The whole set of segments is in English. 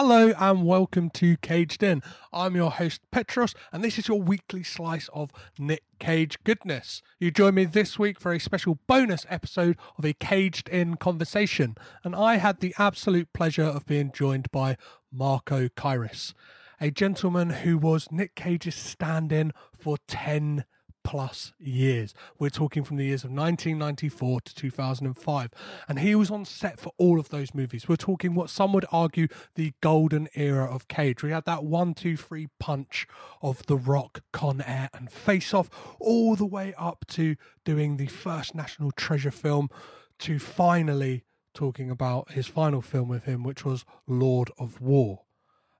Hello and welcome to Caged In. I'm your host Petros, and this is your weekly slice of Nick Cage goodness. You join me this week for a special bonus episode of a Caged In conversation, and I had the absolute pleasure of being joined by Marco Kyris, a gentleman who was Nick Cage's stand in for 10 plus years. We're talking from the years of 1994 to 2005. And he was on set for all of those movies. We're talking what some would argue the golden era of Cage. We had that one, two, three punch of The Rock, Con Air, and Face Off, all the way up to doing the first National Treasure film to finally talking about his final film with him, which was Lord of War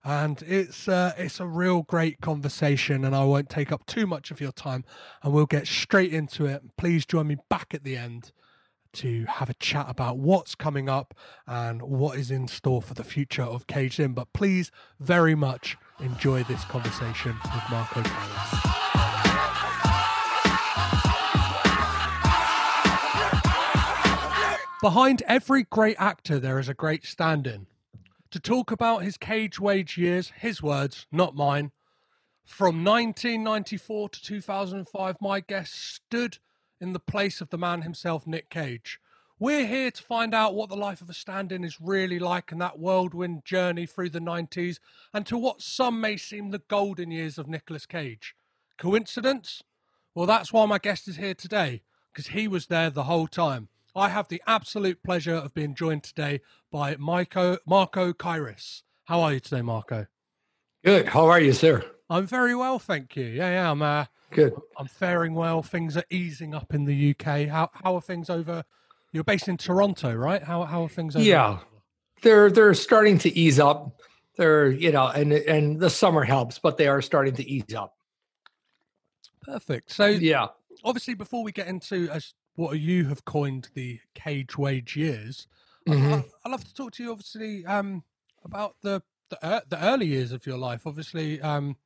and it's uh, it's a real great conversation and i won't take up too much of your time and we'll get straight into it. Please join me back at the end to have a chat about what's coming up and what is in store for the future of caged in. But please very much enjoy this conversation with marco Carlos. behind every great actor there is a great stand-in to talk about his cage wage years, his words, not mine. From 1994 to 2005, my guest stood in the place of the man himself, Nick Cage. We're here to find out what the life of a stand in is really like in that whirlwind journey through the 90s and to what some may seem the golden years of Nicolas Cage. Coincidence? Well, that's why my guest is here today, because he was there the whole time. I have the absolute pleasure of being joined today by Marco, Marco Kyris. How are you today, Marco? Good. How are you, sir? I'm very well, thank you. Yeah, yeah, I'm uh, good. I'm faring well. Things are easing up in the UK. How how are things over? You're based in Toronto, right? How how are things over? Yeah, they're they're starting to ease up. They're you know, and and the summer helps, but they are starting to ease up. Perfect. So yeah, obviously, before we get into as what you have coined the cage wage years. Mhm. I, I'd love to talk to you, obviously, um, about the the, ear the early years of your life. Obviously, um,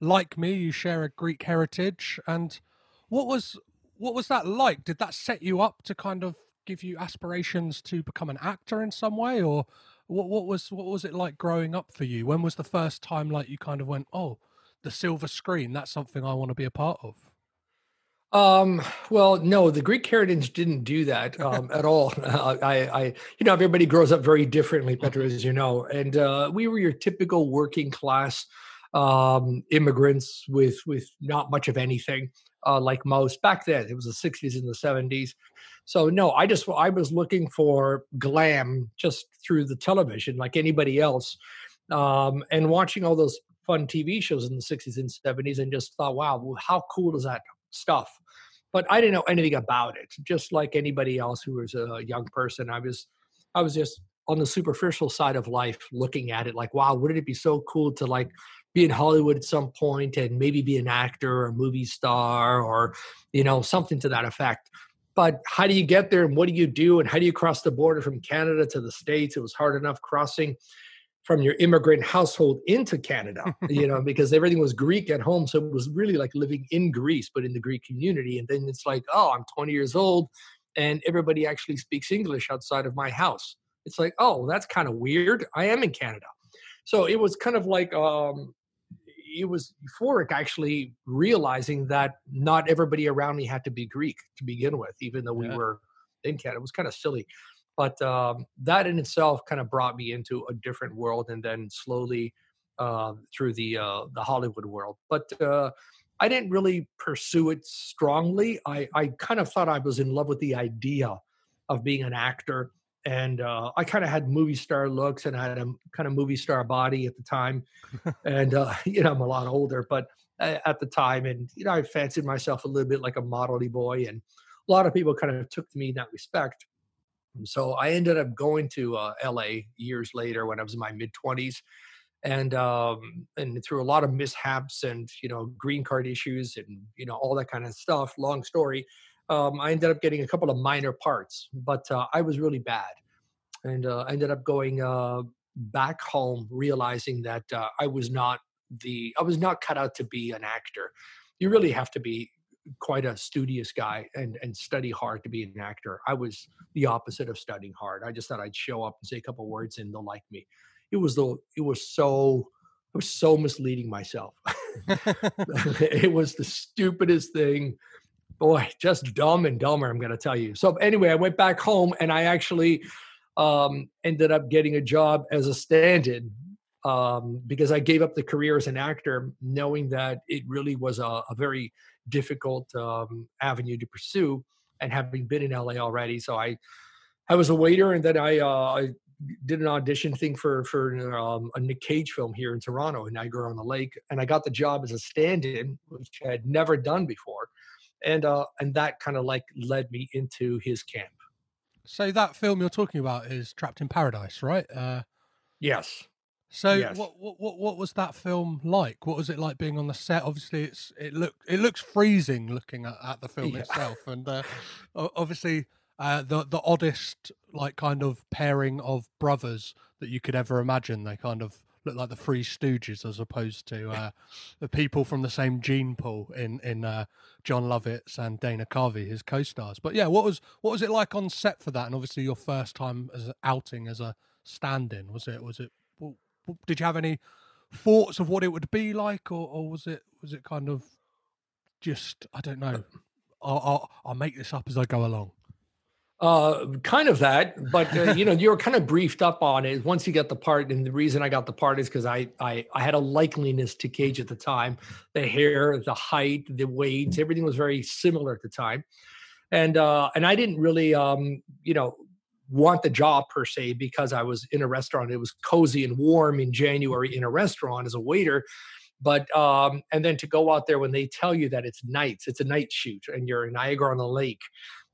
like me, you share a Greek heritage, and what was what was that like? Did that set you up to kind of give you aspirations to become an actor in some way, or what? What was what was it like growing up for you? When was the first time like you kind of went, oh, the silver screen? That's something I want to be a part of. Um, well, no, the Greek heritage didn't do that um, at all. Uh, I, I, you know, everybody grows up very differently, Petra, as you know, and uh, we were your typical working class um, immigrants with with not much of anything, uh, like most back then. It was the '60s and the '70s. So no, I just I was looking for glam just through the television, like anybody else, um, and watching all those fun TV shows in the '60s and '70s, and just thought, wow, how cool is that stuff? but I didn't know anything about it. Just like anybody else who was a young person, I was, I was just on the superficial side of life, looking at it like, wow, wouldn't it be so cool to like be in Hollywood at some point and maybe be an actor or a movie star or, you know, something to that effect. But how do you get there and what do you do and how do you cross the border from Canada to the States? It was hard enough crossing from your immigrant household into Canada, you know, because everything was Greek at home. So it was really like living in Greece, but in the Greek community. And then it's like, oh, I'm 20 years old and everybody actually speaks English outside of my house. It's like, oh, that's kind of weird. I am in Canada. So it was kind of like, um, it was euphoric actually realizing that not everybody around me had to be Greek to begin with, even though we were in Canada. It was kind of silly but um, that in itself kind of brought me into a different world and then slowly uh, through the uh, the hollywood world but uh, i didn't really pursue it strongly. I, I kind of thought i was in love with the idea of being an actor and uh, i kind of had movie star looks and i had a kind of movie star body at the time and uh, you know i'm a lot older but at the time and you know i fancied myself a little bit like a modelly boy and a lot of people kind of took to me in that respect so I ended up going to uh, LA years later when I was in my mid 20s. And um, and through a lot of mishaps and you know green card issues and you know all that kind of stuff. Long story, um, I ended up getting a couple of minor parts, but uh, I was really bad, and uh, I ended up going uh, back home, realizing that uh, I was not the I was not cut out to be an actor. You really have to be quite a studious guy and and study hard to be an actor. I was the opposite of studying hard. I just thought I'd show up and say a couple words and they'll like me. It was the it was so I was so misleading myself. it was the stupidest thing. Boy, just dumb and dumber, I'm going to tell you. So, anyway, I went back home and I actually um, ended up getting a job as a stand in um, because I gave up the career as an actor, knowing that it really was a, a very difficult um, avenue to pursue. And having been in LA already, so I, I was a waiter, and then I, uh, I did an audition thing for for um, a Nick Cage film here in Toronto, in Niagara on the Lake, and I got the job as a stand-in, which I had never done before, and uh, and that kind of like led me into his camp. So that film you're talking about is Trapped in Paradise, right? Uh, yes. So yes. what, what what was that film like? What was it like being on the set? Obviously, it's it look it looks freezing looking at, at the film yeah. itself, and uh, obviously uh, the the oddest like kind of pairing of brothers that you could ever imagine. They kind of look like the Three Stooges as opposed to uh, the people from the same gene pool in in uh, Jon Lovitz and Dana Carvey, his co-stars. But yeah, what was what was it like on set for that? And obviously, your first time as outing as a stand-in was it was it did you have any thoughts of what it would be like, or, or was it was it kind of just I don't know? I'll, I'll, I'll make this up as I go along. Uh, kind of that, but uh, you know, you were kind of briefed up on it once you got the part. And the reason I got the part is because I, I I had a likeliness to Cage at the time. The hair, the height, the weight, everything was very similar at the time. And uh, and I didn't really um, you know, want the job per se because I was in a restaurant. It was cozy and warm in January in a restaurant as a waiter. But um, and then to go out there when they tell you that it's nights, it's a night shoot, and you're in Niagara on the lake,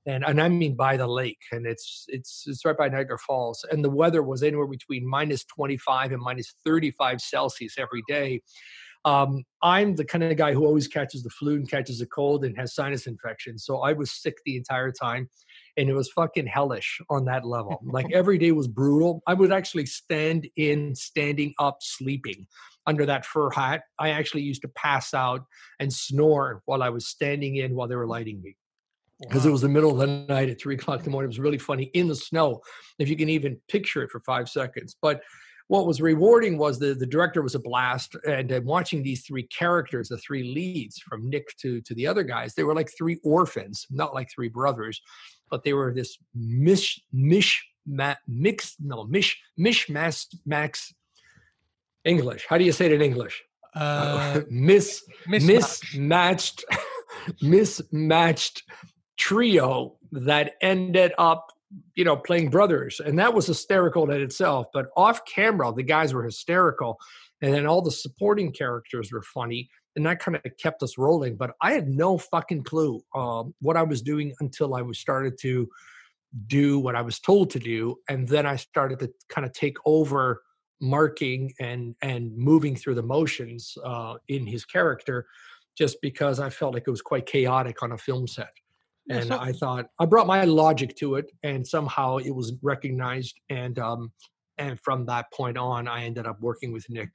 and and I mean by the lake, and it's it's it's right by Niagara Falls, and the weather was anywhere between minus 25 and minus 35 Celsius every day. Um, I'm the kind of guy who always catches the flu and catches a cold and has sinus infection. So I was sick the entire time and it was fucking hellish on that level. like every day was brutal. I would actually stand in, standing up, sleeping under that fur hat. I actually used to pass out and snore while I was standing in while they were lighting me because wow. it was the middle of the night at three o'clock in the morning. It was really funny in the snow, if you can even picture it for five seconds. But what was rewarding was the, the director was a blast and uh, watching these three characters the three leads from nick to to the other guys they were like three orphans not like three brothers but they were this mish mish ma, mix no mish mish mass max english how do you say it in english uh, miss mismatched mismatched trio that ended up you know, playing brothers. And that was hysterical in itself. But off camera, the guys were hysterical. And then all the supporting characters were funny. And that kind of kept us rolling. But I had no fucking clue um, what I was doing until I was started to do what I was told to do. And then I started to kind of take over marking and and moving through the motions uh, in his character just because I felt like it was quite chaotic on a film set and I thought I brought my logic to it, and somehow it was recognized, and um, and from that point on, I ended up working with Nick.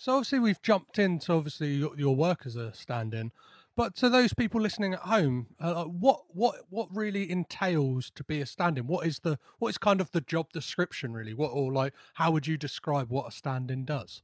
So obviously we've jumped into obviously your, your work as a stand-in, but to those people listening at home, uh, what what what really entails to be a stand-in? What is the what is kind of the job description really? What or like how would you describe what a stand-in does?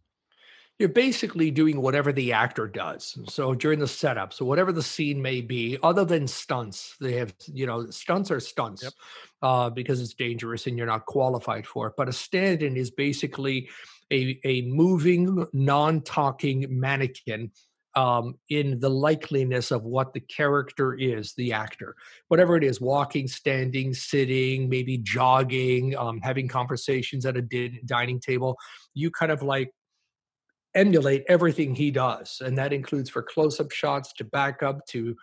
you're basically doing whatever the actor does. So during the setup, so whatever the scene may be, other than stunts, they have, you know, stunts are stunts yep. uh, because it's dangerous and you're not qualified for it. But a stand in is basically a, a moving, non talking mannequin um, in the likeliness of what the character is, the actor, whatever it is, walking, standing, sitting, maybe jogging, um, having conversations at a din- dining table. You kind of like emulate everything he does and that includes for close-up shots to backup to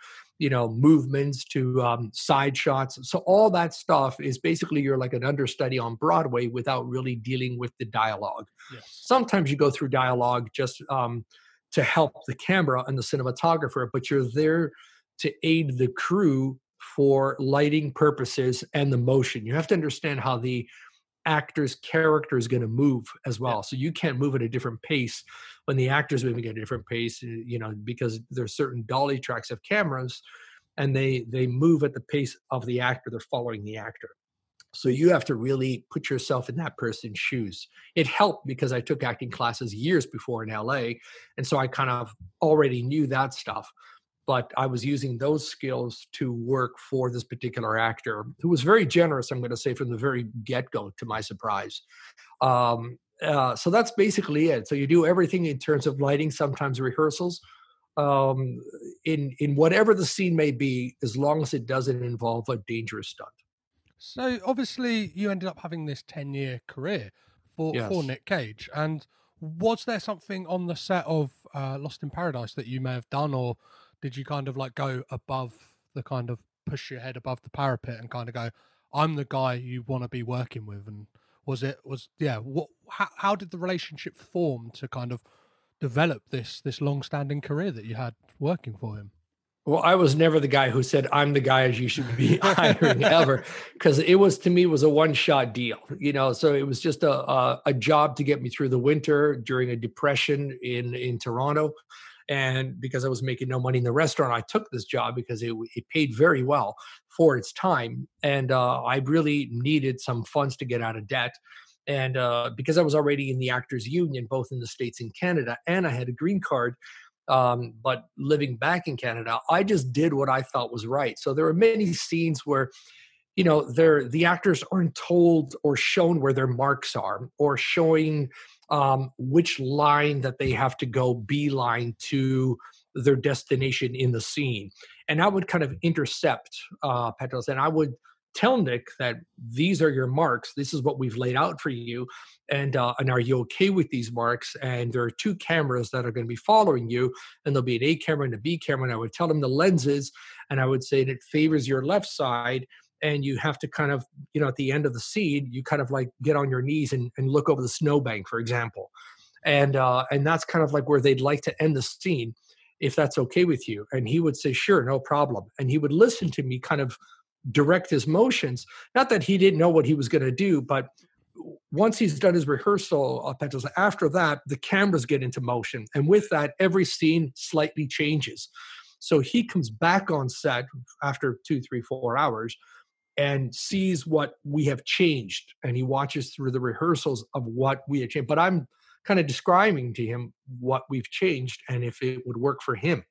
you know movements to um, side shots so all that stuff is basically you're like an understudy on broadway without really dealing with the dialogue yes. sometimes you go through dialogue just um, to help the camera and the cinematographer but you're there to aid the crew for lighting purposes and the motion you have to understand how the actor's character is going to move as well. Yeah. So you can't move at a different pace when the actor's moving at a different pace, eh, you know, because there's certain dolly tracks of cameras and they they move at the pace of the actor. They're following the actor. So you have to really put yourself in that person's shoes. It helped because I took acting classes years before in LA. And so I kind of already knew that stuff but I was using those skills to work for this particular actor who was very generous, I'm going to say, from the very get go, to my surprise. Um, uh, so that's basically it. So you do everything in terms of lighting, sometimes rehearsals, um, in in whatever the scene may be, as long as it doesn't involve a dangerous stunt. So obviously, you ended up having this ten year career for yes. for Nick Cage, and was there something on the set of uh, Lost in Paradise that you may have done, or did you kind of like go above the kind of push your head above the parapet and kind of go, I'm the guy you want to be working with? And was it was yeah? What how, how did the relationship form to kind of develop this this long standing career that you had working for him? Well, I was never the guy who said I'm the guy as you should be hiring ever, because it was to me was a one shot deal, you know. So it was just a, a, a job to get me through the winter during a depression in in Toronto, and because I was making no money in the restaurant, I took this job because it, it paid very well for its time. And uh, I really needed some funds to get out of debt. And uh, because I was already in the Actors Union, both in the States and Canada, and I had a green card, um, but living back in Canada, I just did what I thought was right. So there were many scenes where you know they're the actors aren't told or shown where their marks are or showing um, which line that they have to go beeline to their destination in the scene. And I would kind of intercept uh, Petros and I would tell Nick that these are your marks. This is what we've laid out for you. And, uh, and are you okay with these marks? And there are two cameras that are going to be following you, and there'll be an A camera and a B camera. And I would tell them the lenses, and I would say it favors your left side and you have to kind of you know at the end of the seed you kind of like get on your knees and, and look over the snowbank for example. And uh and that's kind of like where they'd like to end the scene if that's okay with you. And he would say sure no problem. And he would listen to me kind of direct his motions. Not that he didn't know what he was going to do but once he's done his rehearsal uh, after that the cameras get into motion. And with that every scene slightly changes. So he comes back on set after two three four hours and sees what we have changed and he watches through the rehearsals of what we have changed. But i'm kind of describing to him what we've changed and if it would work for him.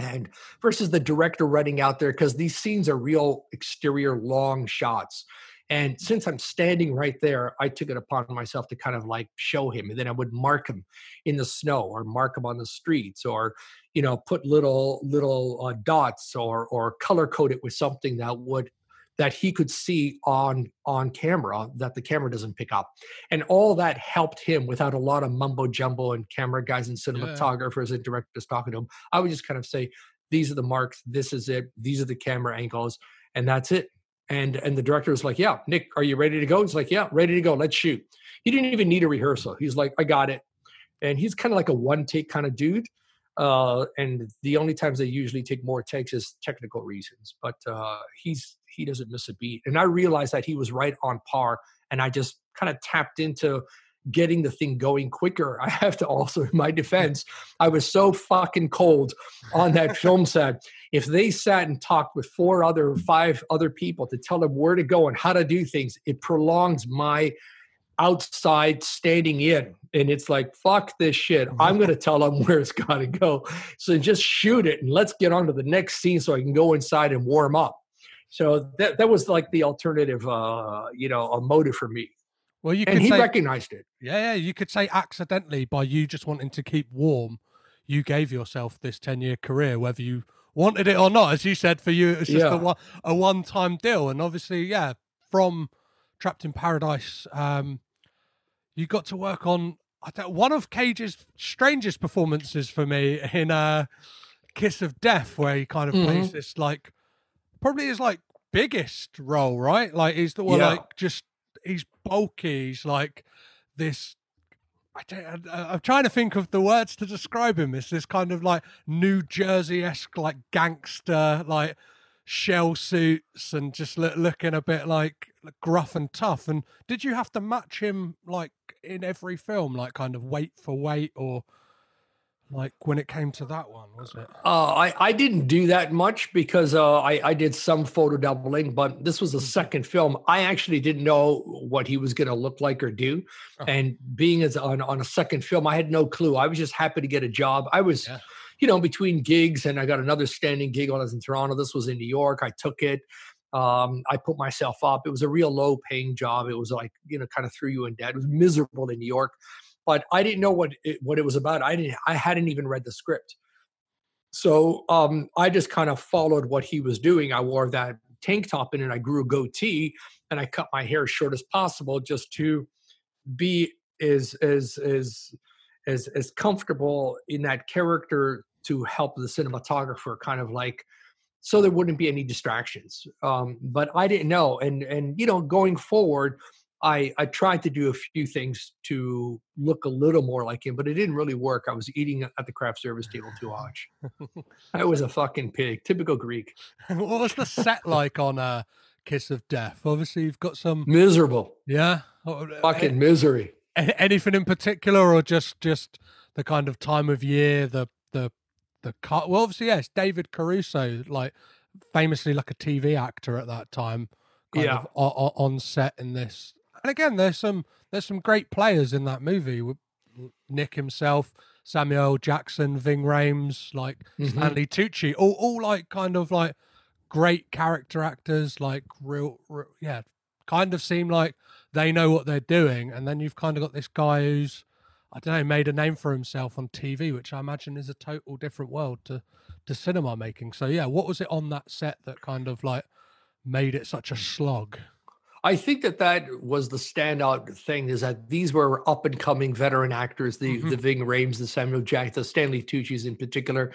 And versus the director running out there because these scenes are real exterior long shots. And since i'm standing right there i took it upon myself to kind of like show him and then i would mark him in the snow or mark him on the streets or you know put little little uh, dots or or color code it with something that would that he could see on on camera that the camera doesn't pick up. And all that helped him without a lot of mumbo jumbo and camera guys and cinematographers yeah. and directors talking to him. I would just kind of say these are the marks. This is it. These are the camera angles and that's it. And and the director was like yeah nick are you ready to go? He's like yeah ready to go. Let's shoot. He didn't even need a rehearsal. He's like i got it. And he's kind of like a one take kind of dude uh, and the only times they usually take more takes is technical reasons. But uh, he's he doesn't miss a beat. And I realized that he was right on par. And I just kind of tapped into getting the thing going quicker. I have to also, in my defense, I was so fucking cold on that film set. If they sat and talked with four other, five other people to tell them where to go and how to do things, it prolongs my outside standing in. And it's like, fuck this shit. Mm-hmm. I'm going to tell them where it's got to go. So just shoot it and let's get on to the next scene so I can go inside and warm up. So that, that was like the alternative, uh, you know, a motive for me. Well, you and could he say, recognized it. yeah, yeah, you could say accidentally by you just wanting to keep warm, you gave yourself this ten-year career, whether you wanted it or not. As you said, for you, it's just Yeah. a one a one-time deal, and obviously, yeah, from Trapped in Paradise, um, you got to work on I don't, one of Cage's strangest performances for me in uh, Kiss of Death, where he kind of plays this like probably his like biggest role, right? Like he's the one Yeah. like just he's bulky. He's like this. I don't, I, I'm trying to think of the words to describe him. It's this kind of like New Jersey esque, like gangster, like shell suits, and just look, looking a bit like gruff and tough. And did you have to match him like in every film, like kind of weight for weight, or like when it came to that one, was it? Uh, I, I didn't do that much because uh, I, I did some photo doubling, but this was the second film. I actually didn't know what he was going to look like or do. Oh. And being as on, on a second film, I had no clue. I was just happy to get a job. I was, Yeah. you know, between gigs and I got another standing gig when I was in Toronto. This was in New York. I took it. Um, I put myself up. It was a real low paying job. It was like, you know, kind of threw you in debt. It was miserable in New York, but I didn't know what it, what it was about. I didn't, I hadn't even read the script. So um, I just kind of followed what he was doing. I wore that tank top in and I grew a goatee and I cut my hair as short as possible just to be as as as as as comfortable in that character to help the cinematographer kind of like so there wouldn't be any distractions. Um, but I didn't know, and and you know, going forward, I I tried to do a few things to look a little more like him, but it didn't really work. I was eating at the craft service table too much. I was a fucking pig, typical Greek, what was the set like on uh, Kiss of Death? Obviously, you've got some, miserable, yeah, Oh, uh, fucking misery. a- anything in particular, or just just the kind of time of year, the the the cut. Well, obviously, yes, David Caruso, like famously like a TV actor at that time, kind Yeah. of on set in this. And again, there's some there's some great players in that movie. Nick himself, Samuel Jackson, Ving Rhames, like Mhm. Stanley Tucci, all all like kind of like great character actors, like real, real yeah, kind of seem like they know what they're doing. And then you've kind of got this guy who's I don't know, made a name for himself on TV, which I imagine is a total different world to to cinema making. So yeah, what was it on that set that kind of like made it such a slog? I think that that was the standout thing is that these were up and coming veteran actors, the Mhm. the Ving Rhames, the Samuel Jack, the Stanley Tucci's in particular,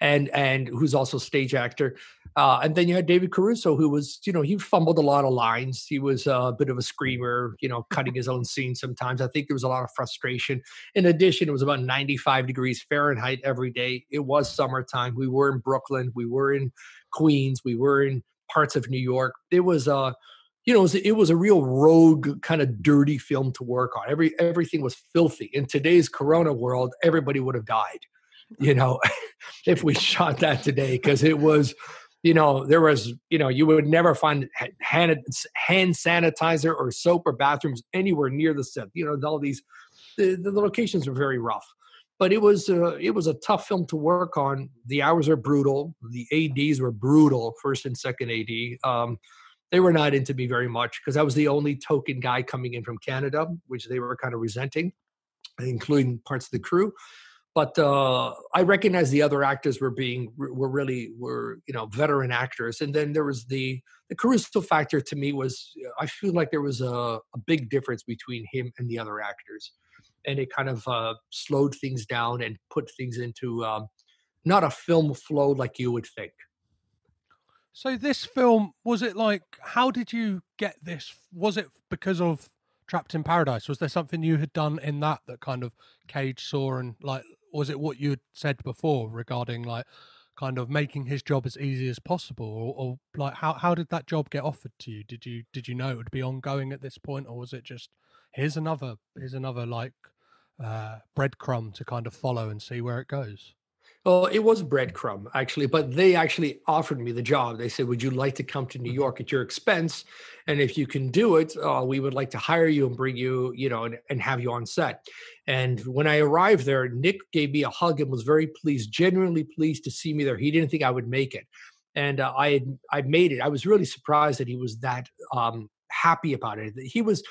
and and who's also a stage actor. Uh, and then you had David Caruso, who was, you know, he fumbled a lot of lines. He was a bit of a screamer, you know, cutting his own scenes sometimes. I think there was a lot of frustration. In addition, it was about 95 degrees Fahrenheit every day. It was summertime. We were in Brooklyn. We were in Queens. We were in parts of New York. It was uh you know, it was, it was a real rogue kind of dirty film to work on. Every everything was filthy. In today's Corona world, everybody would have died, you know, if we shot that today because it was, you know, there was, you know, you would never find hand hand sanitizer or soap or bathrooms anywhere near the set. You know, all these the, the locations were very rough. But it was uh, it was a tough film to work on. The hours are brutal. The ads were brutal, first and second ad. Um, they were not into me very much because I was the only token guy coming in from Canada, which they were kind of resenting, including parts of the crew. But uh, I recognized the other actors were being were really were you know veteran actors, and then there was the the Caruso factor to me was I feel like there was a, a big difference between him and the other actors, and it kind of uh, slowed things down and put things into um, not a film flow like you would think. So this film was it like? How did you get this? Was it because of Trapped in Paradise? Was there something you had done in that that kind of Cage saw and like? Was it what you had said before regarding like kind of making his job as easy as possible, or, or like how how did that job get offered to you? Did you did you know it would be ongoing at this point, or was it just here's another here's another like uh, breadcrumb to kind of follow and see where it goes? Well, it was breadcrumb actually, but they actually offered me the job. They said, "Would you like to come to New mm-hmm. York at your expense? And if you can do it, uh, we would like to hire you and bring you, you know, and, and have you on set." And when I arrived there, Nick gave me a hug and was very pleased, genuinely pleased to see me there. He didn't think I would make it, and uh, I had I made it. I was really surprised that he was that um, happy about it. He was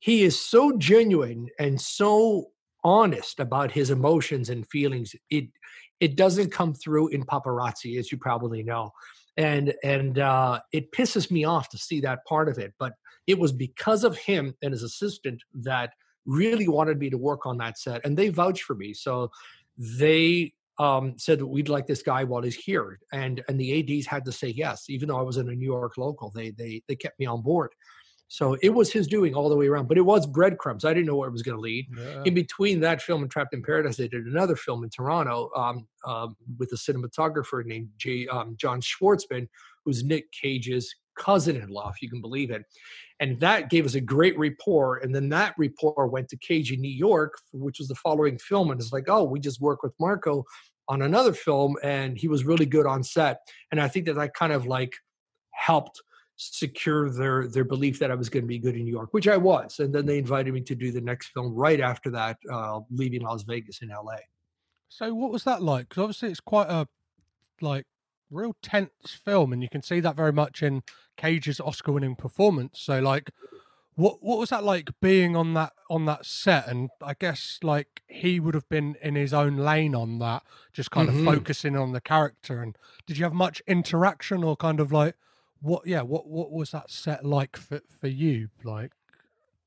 he is so genuine and so honest about his emotions and feelings. It it doesn't come through in paparazzi, as you probably know. And and uh, it pisses me off to see that part of it. But it was because of him and his assistant that really wanted me to work on that set, and they vouched for me. So they um, said we'd like this guy while he's here, and and the ads had to say yes, even though I was in a New York local. They they they kept me on board. So it was his doing all the way around, but it was breadcrumbs. I didn't know where it was going to lead. Yeah. In between that film and Trapped in Paradise, they did another film in Toronto um, um, with a cinematographer named J, um, John Schwartzman, who's Nick Cage's cousin-in-law, if you can believe it. And that gave us a great rapport. And then that rapport went to Cage in New York, which was the following film. And it's like, oh, we just worked with Marco on another film, and he was really good on set. And I think that that kind of like helped – secure their their belief that I was going to be good in New York, which I was. And then they invited me to do the next film right after that, uh, leaving Las Vegas in LA. So what was that like? Because obviously it's quite a like real tense film, and you can see that very much in Cage's Oscar-winning performance. So like, what what was that like being on that on that set? And I guess like he would have been in his own lane on that, just kind mm-hmm. of focusing on the character. And did you have much interaction or kind of like? What yeah what what was that set like for for you? Like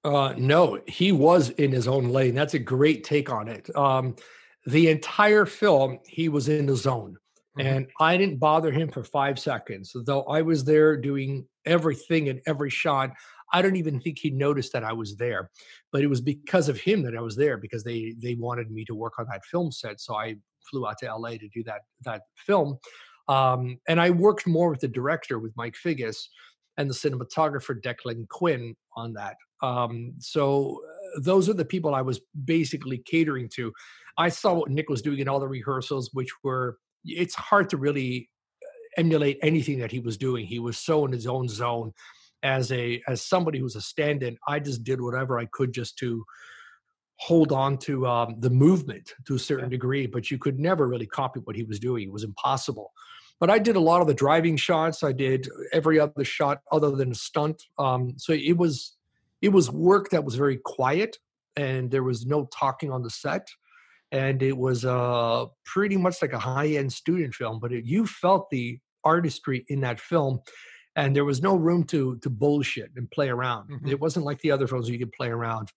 uh no he was in his own lane. That's a great take on it. Um the entire film he was in the zone mm-hmm. and i didn't bother him for five seconds though i was there doing everything in every shot. I don't even think he noticed that i was there but it was because of him that i was there because they they wanted me to work on that film set so i flew out to la to do that that film um, and I worked more with the director, with Mike Figgis, and the cinematographer Declan Quinn on that. Um, so uh, those are the people I was basically catering to. I saw what Nick was doing in all the rehearsals, which were it's hard to really uh, emulate anything that he was doing. He was so in his own zone. As a as somebody who's a stand-in, I just did whatever I could just to hold on to um, the movement to a certain degree, but you could never really copy what he was doing. It was impossible. But I did a lot of the driving shots. I did every other shot other than a stunt. Um, so it was it was work that was very quiet, and there was no talking on the set. And it was uh, pretty much like a high end student film, but it, you felt the artistry in that film and there was no room to to bullshit and play around. Mm-hmm. It wasn't like the other films you could play around.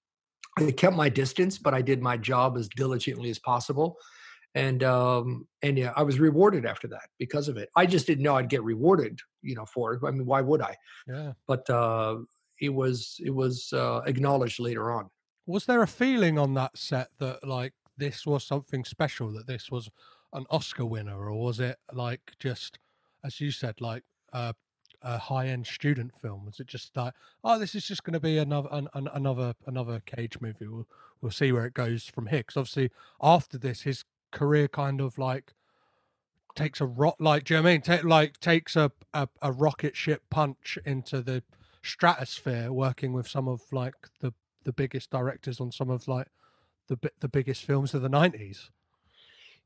I kept my distance, but I did my job as diligently as possible. And um, and yeah, I was rewarded after that because of it. I just didn't know I'd get rewarded, you know, for it. I mean, why would I? Yeah. But uh, it was it was uh, acknowledged later on. Was there a feeling on that set that like this was something special, that this was an Oscar winner, or was it like just, as you said, like uh, a high-end student film? Was it just like, oh, this is just going to be another an, an, another another Cage movie? We'll we'll see where it goes from here. Because obviously, after this, his career kind of like takes a rock, like do you know what I mean? Take like takes a, a a rocket ship punch into the stratosphere, working with some of like the the biggest directors on some of like the the biggest films of the nineties.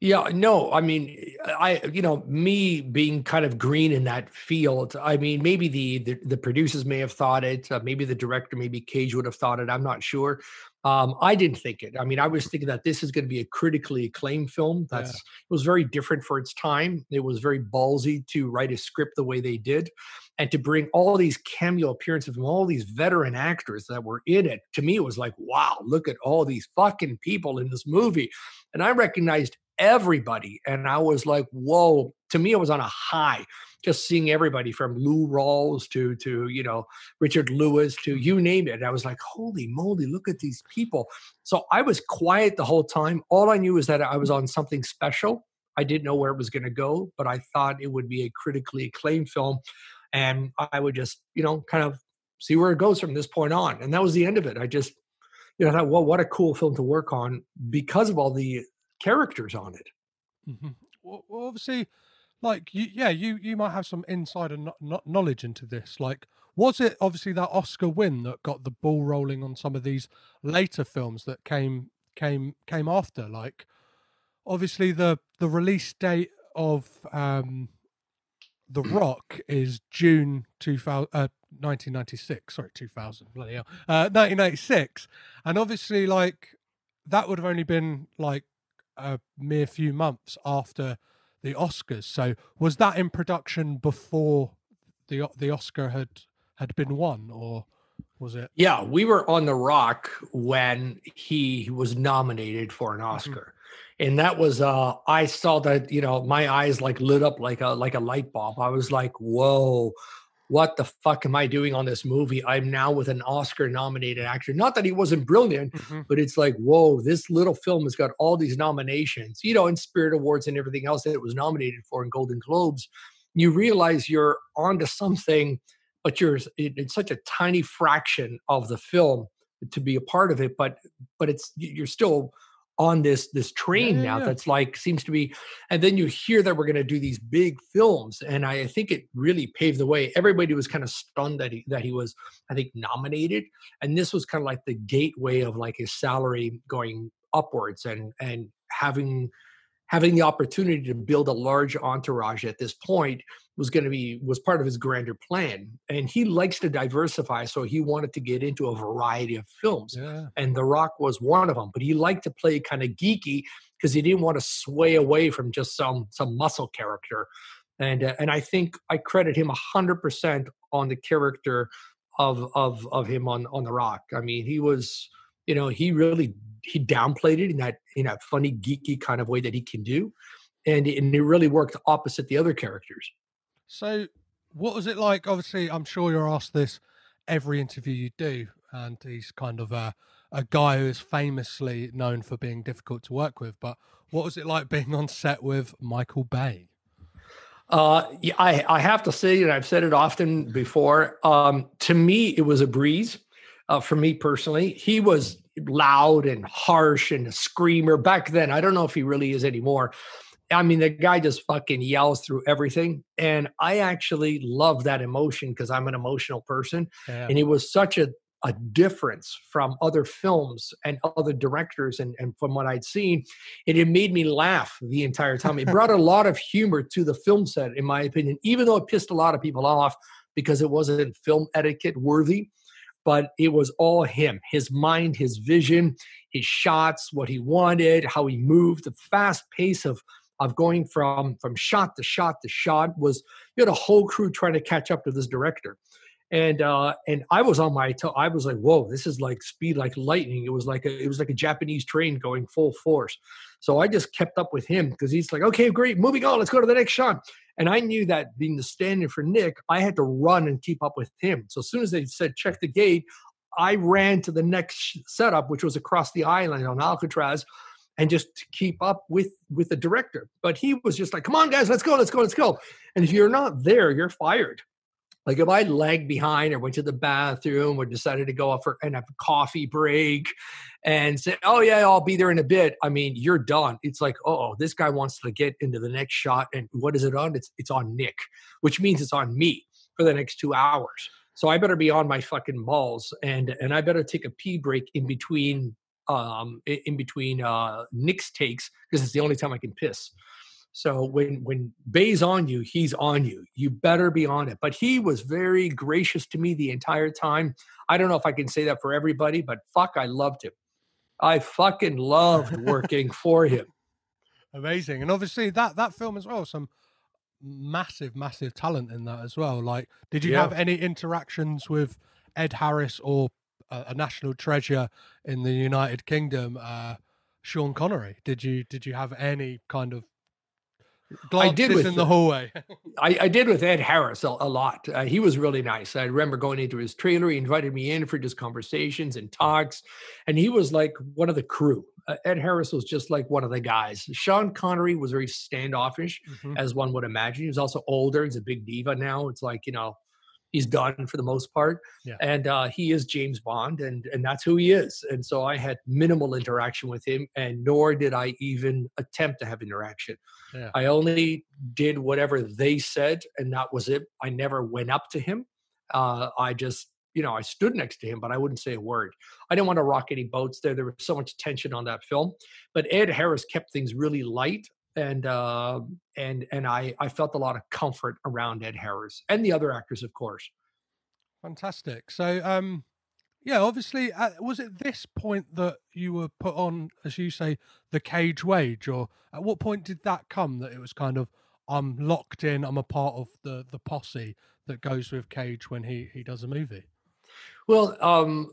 Yeah, no, I mean, I, you know, me being kind of green in that field. I mean, maybe the the, the producers may have thought it. Uh, maybe the director, maybe Cage would have thought it. I'm not sure. Um, I didn't think it. I mean, I was thinking that this is going to be a critically acclaimed film. That's yeah. it was very different for its time. It was very ballsy to write a script the way they did, and to bring all these cameo appearances from all these veteran actors that were in it. To me, it was like, wow, look at all these fucking people in this movie, and I recognized everybody. And I was like, whoa, to me, it was on a high just seeing everybody from Lou Rawls to, to, you know, Richard Lewis to you name it. I was like, holy moly, look at these people. So I was quiet the whole time. All I knew was that I was on something special. I didn't know where it was going to go, but I thought it would be a critically acclaimed film. And I would just, you know, kind of see where it goes from this point on. And that was the end of it. I just, you know, thought, well, what a cool film to work on because of all the characters on it. Mm-hmm. Well, obviously, like you, yeah, you you might have some insider no- knowledge into this. Like, was it obviously that Oscar win that got the ball rolling on some of these later films that came came came after? Like, obviously the the release date of um, The Rock is June 2000, uh, 1996. Sorry, 2000. Bloody hell. Uh, 1996. And obviously, like, that would have only been like a mere few months after the Oscars. So was that in production before the the Oscar had had been won, or was it? Yeah, we were on The Rock when he was nominated for an mm-hmm. Oscar. Mm-hmm and that was uh i saw that you know my eyes like lit up like a like a light bulb i was like whoa what the fuck am i doing on this movie? I'm now with an oscar nominated actor. Not that he wasn't brilliant mm-hmm. but it's like whoa this little film has got all these nominations you know in spirit awards and everything else that it was nominated for in golden globes. You realize you're onto something but you're it's such a tiny fraction of the film to be a part of it but but it's you're still on this this train yeah, now yeah. that's like seems to be and then you hear that we're going to do these big films and I, think it really paved the way everybody was kind of stunned that he that he was i think nominated and this was kind of like the gateway of like his salary going upwards and and having having the opportunity to build a large entourage at this point was going to be was part of his grander plan and he likes to diversify so he wanted to get into a variety of films yeah. and the rock was one of them but he liked to play kind of geeky because he didn't want to sway away from just some some muscle character and uh, and i think i credit him 100% on the character of of of him on on the rock i mean he was you know he really he downplayed it in that in that funny geeky kind of way that he can do and, and it really worked opposite the other characters so what was it like obviously i'm sure you're asked this every interview you do and he's kind of a, a guy who is famously known for being difficult to work with but what was it like being on set with michael bay uh, yeah, I, I have to say, and I've said it often before. Um, to me, it was a breeze. Uh, for me personally, he was loud and harsh and a screamer back then. I don't know if he really is anymore. I mean, the guy just fucking yells through everything. And I actually love that emotion because I'm an emotional person. Yeah. And it was such a, a difference from other films and other directors and, and from what I'd seen. And it made me laugh the entire time. It brought a lot of humor to the film set, in my opinion, even though it pissed a lot of people off because it wasn't film etiquette worthy but it was all him his mind his vision his shots what he wanted how he moved the fast pace of of going from from shot to shot to shot was you had a whole crew trying to catch up to this director. And uh and i was on my toe i was like whoa this is like speed like lightning. It was like a it was like a japanese train going full force. So i just kept up with him because he's like okay great moving on let's go to the next shot. And I knew that being the stand in for Nick, I had to run and keep up with him. So as soon as they said check the gate, I ran to the next setup, which was across the island on Alcatraz, and just to keep up with with the director. But he was just like, "Come on, guys, let's go, let's go, let's go." And if you're not there, you're fired. Like if I lagged behind or went to the bathroom or decided to go off for and have a coffee break and say, "Oh yeah, I'll be there in a bit." I mean, you're done. It's like, "Oh, this guy wants to get into the next shot, and what is it on? It's it's on Nick, which means it's on me for the next two hours. So I better be on my fucking balls, and and I better take a pee break in between um in between uh Nick's takes because it's the only time I can piss. So when when Bay's on you, he's on you. You better be on it. But he was very gracious to me the entire time. I don't know if I can say that for everybody, but fuck, I loved him. I fucking loved working for him. Amazing. And obviously that that film as well, some massive, massive talent in that as well. Like, did you yeah. have any interactions with Ed Harris or a, a national treasure in the United Kingdom, uh, Sean Connery? Did you did you have any kind of I did with in the hallway. I, I, did with Ed Harris a, a lot. Uh, he was really nice. I remember going into his trailer. He invited me in for just conversations and talks, and he was like one of the crew. Uh, Ed Harris was just like one of the guys. Sean Connery was very standoffish, Mhm. as one would imagine. He was also older. He's a big diva now. It's like you know, he's done for the most part. Yeah. And uh, he is James Bond, and and that's who he is. And so I had minimal interaction with him, and nor did I even attempt to have interaction. Yeah. I only did whatever they said, and that was it. I never went up to him. Uh, I just, you know, I stood next to him, but I wouldn't say a word. I didn't want to rock any boats there. There was so much tension on that film. But Ed Harris kept things really light, and uh, and and I I felt a lot of comfort around Ed Harris and the other actors, of course. Fantastic. So, um, yeah, obviously, uh, was it this point that you were put on, as you say, the cage wage, or at what point did that come that it was kind of I'm locked in, I'm a part of the the posse that goes with Cage when he he does a movie? Well, um,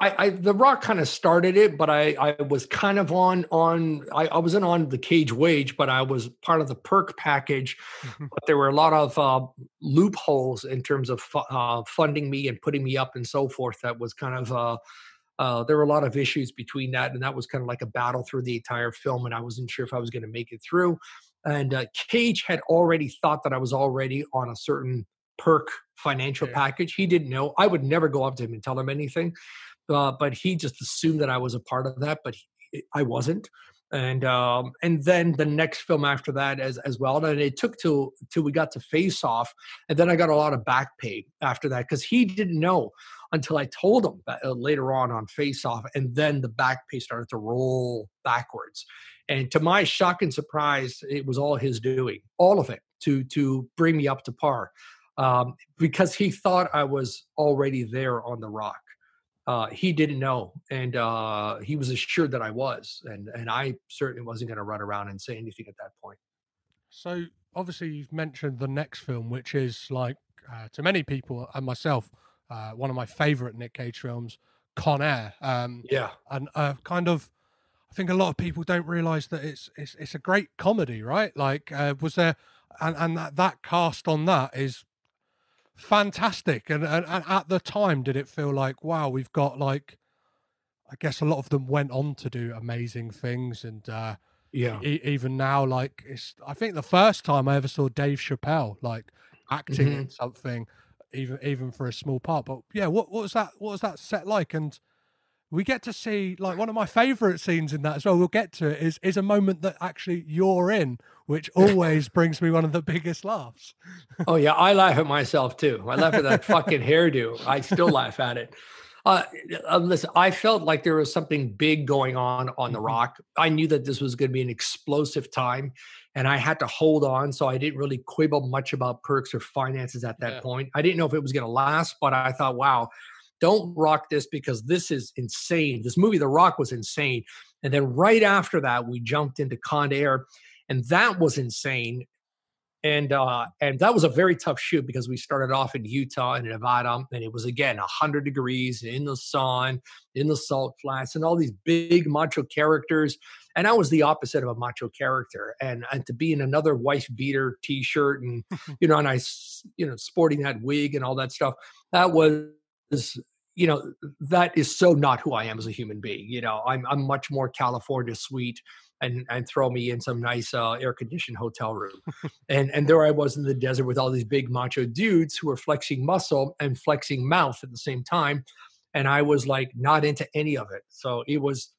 I, I The Rock kind of started it, but I I was kind of on on I, I wasn't on the cage wage, but I was part of the perk package. Mhm. But there were a lot of uh, loopholes in terms of fu- uh, funding me and putting me up and so forth. That was kind of uh, uh, there were a lot of issues between that, and that was kind of like a battle through the entire film. And I wasn't sure if I was going to make it through. And uh, Cage had already thought that I was already on a certain perk financial Yeah. package. He didn't know. I would never go up to him and tell him anything, uh, but he just assumed that I was a part of that. But he, I wasn't. And um, and then the next film after that as as well. And it took till till we got to Face Off, and then I got a lot of back pay after that because he didn't know until I told him that, uh, later on on Face Off, and then the back pay started to roll backwards. And to my shock and surprise, it was all his doing, all of it, to to bring me up to par, um, because he thought I was already there on the rock. Uh, he didn't know, and uh, he was assured that I was, and and I certainly wasn't going to run around and say anything at that point. So obviously you've mentioned the next film, which is like uh, to many people and myself, uh, one of my favorite Nick Cage films, Con Air. Um, Yeah, and uh, kind of I think a lot of people don't realize that it's it's it's a great comedy, right? Like uh, was there and and that, that cast on that is fantastic. And, and and at the time did it feel like wow, we've got like I guess a lot of them went on to do amazing things. And uh yeah, e- even now like it's I think the first time I ever saw Dave Chappelle like acting in something even even for a small part. But yeah what what was that what was that set like? And we get to see like one of my favorite scenes in that as well we'll get to it is is a moment that actually you're in which always brings me one of the biggest laughs oh yeah, I laugh at myself too. I laugh at that fucking hairdo. I still laugh at it. Uh, uh, listen, I felt like there was something big going on on the Mhm. rock. I knew that this was going to be an explosive time, and I had to hold on. So I didn't really quibble much about perks or finances at that Yeah. point. I didn't know if it was going to last, but I thought, wow, don't rock this because this is insane. This movie, The Rock, was insane. And then right after that, we jumped into Con Air, and that was insane and uh and that was a very tough shoot because we started off in utah and nevada and it was again 100 degrees in the sun in the salt flats and all these big macho characters and i was the opposite of a macho character and and to be in another wife beater t-shirt and you know and I you know sporting that wig and all that stuff that was you know that is so not who i am as a human being you know i'm i'm much more california sweet and and throw me in some nice uh, air conditioned hotel room and and there I was in the desert with all these big macho dudes who were flexing muscle and flexing mouth at the same time, and I was like not into any of it. So it was,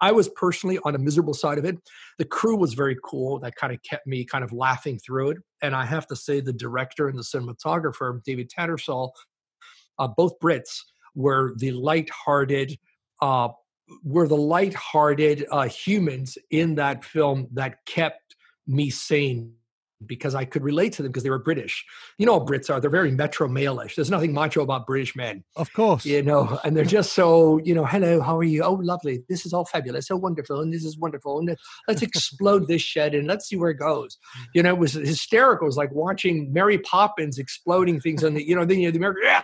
I was personally on a miserable side of it. The crew was very cool. That kind of kept me kind of laughing through it. And I have to say, the director and the cinematographer, David Tattersall, uh, both Brits, were the light-hearted. Uh, were the light-hearted uh, humans in that film that kept me sane because I could relate to them because they were British. You know Brits are. They're very metro male-ish. There's nothing macho about British men, of course you know, and they're just so, you know, hello, how are you? Oh, lovely. This is all fabulous. So wonderful. And this is wonderful. And let's explode this shed and let's see where it goes. You know, it was hysterical. It was like watching Mary Poppins exploding things on the, you know, then you the American, yeah,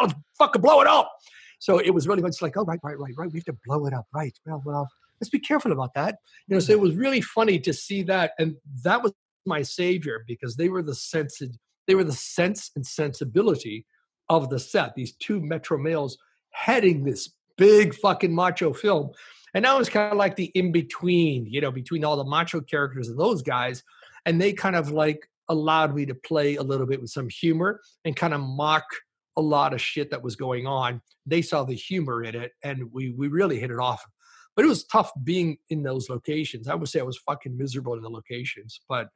let's fucking blow it up. So it was really much like, oh, right, right, right, right. We have to blow it up. Right. Well, well, let's be careful about that. You know, so it was really funny to see that. And that was my savior because they were the sense, they were the sense and sensibility of the set. These two metro males heading this big fucking macho film. And I was kind of like the in between, you know, between all the macho characters and those guys. And they kind of like allowed me to play a little bit with some humor and kind of mock a lot of shit that was going on. They saw the humor in it and we we really hit it off. But it was tough being in those locations. I would say I was fucking miserable in the locations, but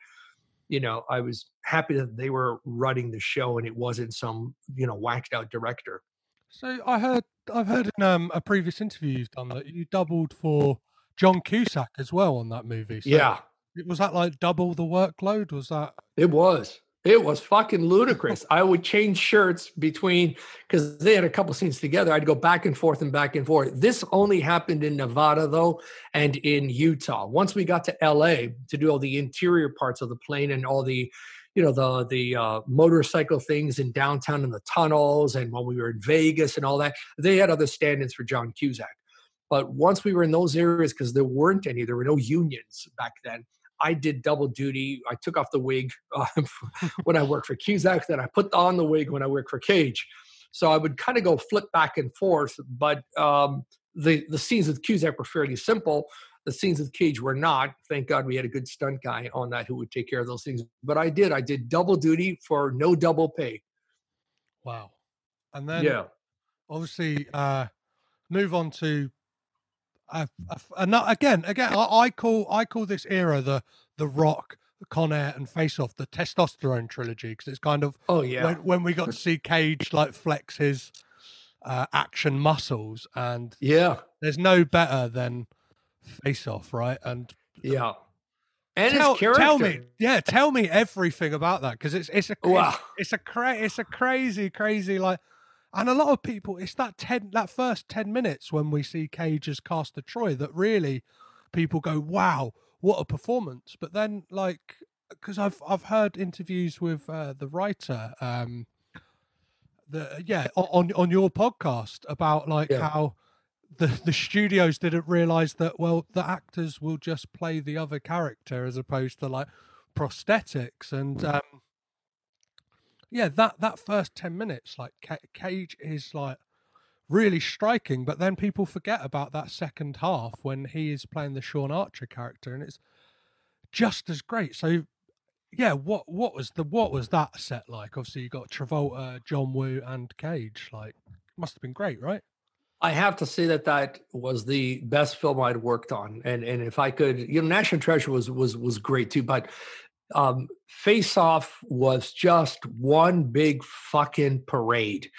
you know, I was happy that they were running the show and it wasn't some, you know, whacked out director. So I heard I've heard in um, a previous interview you've done that you doubled for John Cusack as well on that movie. So yeah. Was that like double the workload? Was that it was. It was fucking ludicrous. I would change shirts between because they had a couple scenes together. I'd go back and forth and back and forth. This only happened in Nevada though, and in Utah. Once we got to LA to do all the interior parts of the plane and all the, you know, the the uh, motorcycle things in downtown in the tunnels, and when we were in Vegas and all that, they had other stand-ins for John Cusack. But once we were in those areas, because there weren't any, there were no unions back then I did double duty. I took off the wig uh, when I worked for Cusack, then I put on the wig when I worked for Cage. So I would kind of go flip back and forth. But um, the the scenes with Cusack were fairly simple. The scenes with Cage were not. Thank God we had a good stunt guy on that who would take care of those things. But I did. I did double duty for no double pay. Wow. And then yeah. obviously uh, move on to uh, uh, again, again, I, I, call I call this era the the Rock, Con Air, and Face Off the testosterone trilogy because it's kind of oh yeah when, when, we got to see Cage like flex his uh, action muscles and yeah, there's no better than Face Off, right? And yeah. And tell, tell me, yeah, tell me everything about that because it's it's a wow. it's, it's a cra- it's a crazy crazy like and a lot of people, it's that ten, that first ten minutes when we see Cage as Castor Troy that really people go, "Wow, what a performance!" But then, like, because I've I've heard interviews with uh, the writer, um, the yeah, on on your podcast about like yeah. how the the studios didn't realize that well the actors will just play the other character as opposed to like prosthetics and um yeah, that that first ten minutes, like Cage is like really striking, but then people forget about that second half when he is playing the Sean Archer character, and it's just as great. So, yeah, what what was the what was that set like? Obviously, you got Travolta, John Woo, and Cage. Like, must have been great, right? I have to say that that was the best film I'd worked on, and and if I could, you know, National Treasure was was was great too, but um, Face Off was just one big fucking parade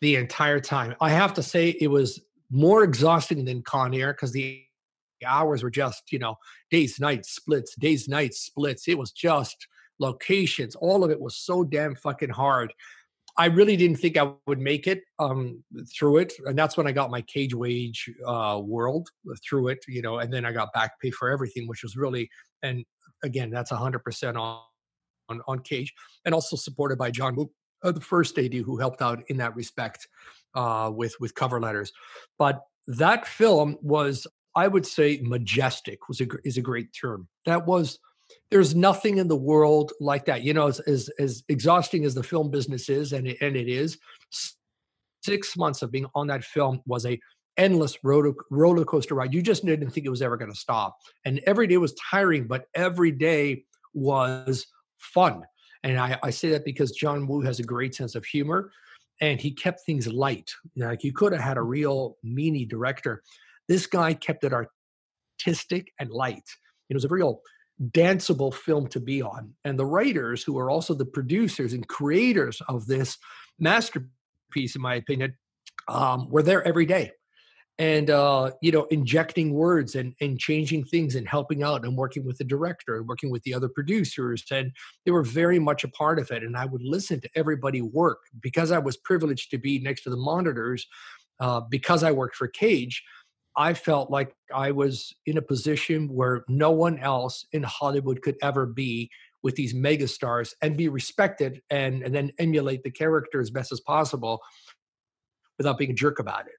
the entire time. I have to say, it was more exhausting than Con Air because the hours were just, you know, days, nights, splits, days, nights, splits. It was just locations. All of it was so damn fucking hard. I really didn't think I would make it um, through it, and that's when I got my cage wage uh, world through it, you know, and then I got back pay for everything, which was really and again, that's 100% on, on, on Cage, and also supported by John Woo, uh, the first AD who helped out in that respect uh, with with cover letters. But that film was, I would say, majestic. Was a is a great term. That was. There's nothing in the world like that. You know, as as, as exhausting as the film business is, and it, and it is, six months of being on that film was a endless roller, roller coaster ride. You just didn't think it was ever going to stop. And every day was tiring, but every day was fun. And I, I, say that because John Woo has a great sense of humor and he kept things light. You know, like you could have had a real meanie director. This guy kept it artistic and light. It was a real danceable film to be on. And the writers, who are also the producers and creators of this masterpiece, in my opinion, um, were there every day and uh, you know injecting words and, and changing things and helping out and working with the director and working with the other producers and they were very much a part of it and i would listen to everybody work. Because i was privileged to be next to the monitors uh, because i worked for cage i felt like i was in a position where no one else in hollywood could ever be with these megastars and be respected and, and then emulate the character as best as possible without being a jerk about it.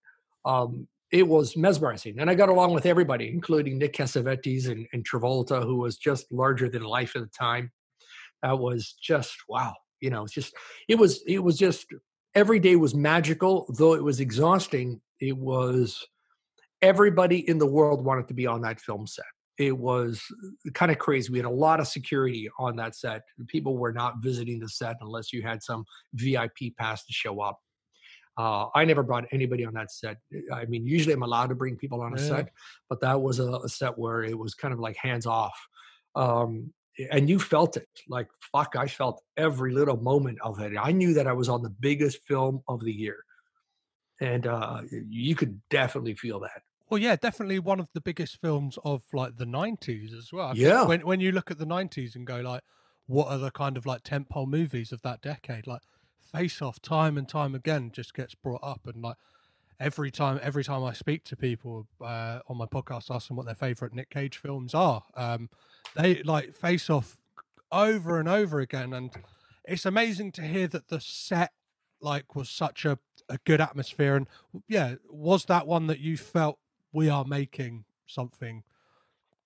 Um, it was mesmerizing. And I got along with everybody, including Nick Cassavetes and, and Travolta, who was just larger than life at the time. That was just wow. You know, it's just it was it was just every day was magical, though it was exhausting. It was everybody in the world wanted to be on that film set. It was kind of crazy. We had a lot of security on that set. People were not visiting the set unless you had some VIP pass to show up. Uh, I never brought anybody on that set. I mean, usually I'm allowed to bring people on a yeah. set, but that was a, a, set where it was kind of like hands off. Um, and you felt it. Like fuck i felt every little moment of it. I knew that i was on the biggest film of the year. And uh, you could definitely feel that. Well yeah definitely one of the biggest films of like the 90s as well. Yeah. when, when you look at the 90s and go like what are the kind of like tentpole movies of that decade? Like face off time and time again just gets brought up and like every time every time I speak to people uh, on my podcast, ask them what their favorite Nick Cage films are. Um, they like face off over and over again, and it's amazing to hear that the set like was such a, a good atmosphere. And yeah, was that one that you felt we are making something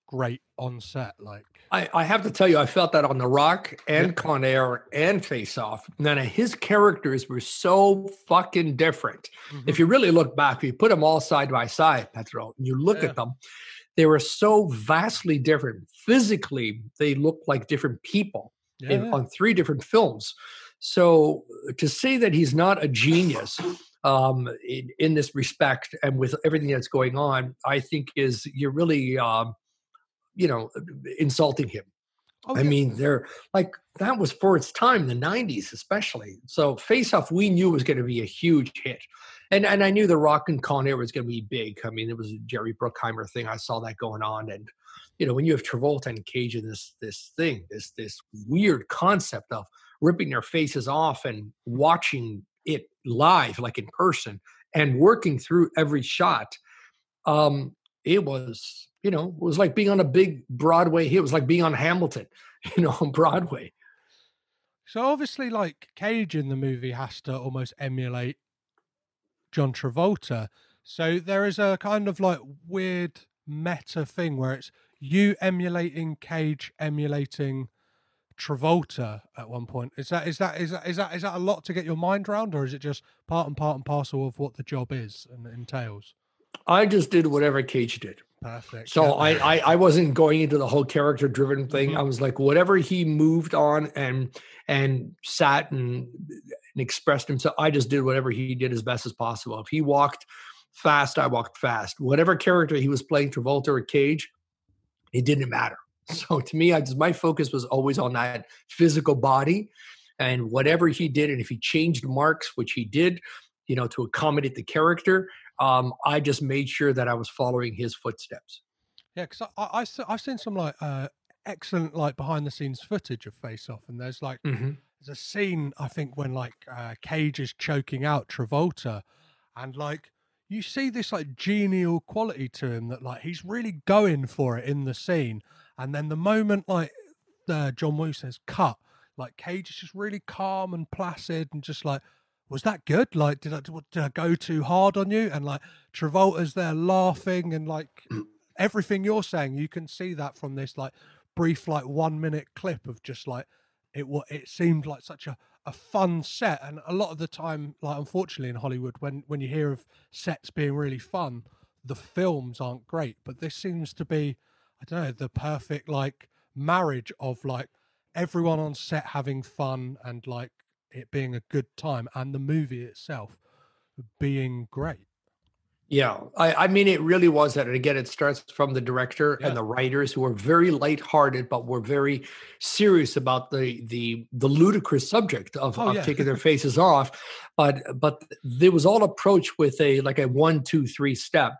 great on set. Like I, I have to tell you, I felt that on The Rock and yeah. Con Air and Face Off. Then his characters were so fucking different. Mm-hmm. If you really look back, if you put them all side by side, Petro, and you look yeah. at them, they were so vastly different. Physically, they looked like different people yeah. in, on three different films. So to say that he's not a genius um, in, in, this respect and with everything that's going on, I think is you're really um, you know, insulting him. Oh, I mean, they're like that was for its time, the '90s especially. So Face Off, we knew was going to be a huge hit, and and I knew the Rock and Con Air was going to be big. I mean, it was a Jerry Bruckheimer thing. I saw that going on, and you know, when you have Travolta and Cage in this this thing, this this weird concept of ripping their faces off and watching it live, like in person, and working through every shot, um, it was you know, it was like being on a big Broadway hit. It was like being on Hamilton, you know, on Broadway. So obviously, like Cage in the movie has to almost emulate John Travolta. So there is a kind of like weird meta thing where it's you emulating Cage, emulating Travolta at one point. Is that is that is that is that is that a lot to get your mind around, or is it just part and part and parcel of what the job is and entails? I just did whatever Cage did. Perfect. So I, I, I wasn't going into the whole character driven thing. Mm-hmm. I was like whatever he moved on and and sat and, and expressed himself. I just did whatever he did as best as possible. If he walked fast, I walked fast. Whatever character he was playing, Travolta or Cage, it didn't matter. So to me, I just my focus was always on that physical body and whatever he did, and if he changed marks, which he did, you know, to accommodate the character, um, I just made sure that I was following his footsteps. Yeah, because I, I, have seen some like uh, excellent like behind the scenes footage of Face Off, and there's like mm-hmm. there's a scene I think when like uh, Cage is choking out Travolta, and like you see this like genial quality to him that like he's really going for it in the scene, and then the moment like uh, John Woo says cut, like Cage is just really calm and placid and just like was that good? Like, did I, did I go too hard on you? And like, Travolta's there laughing and like everything you're saying, you can see that from this like brief, like one minute clip of just like it. What it seemed like such a, a fun set, and a lot of the time, like unfortunately in Hollywood, when when you hear of sets being really fun, the films aren't great. But this seems to be, I don't know, the perfect like marriage of like everyone on set having fun and like it being a good time and the movie itself being great. Yeah, I, I mean, it really was that. And again, it starts from the director yeah. and the writers who are very lighthearted, but were very serious about the the the ludicrous subject of, oh, of yeah. taking their faces off. But but there was all approached with a like a one, two, three step.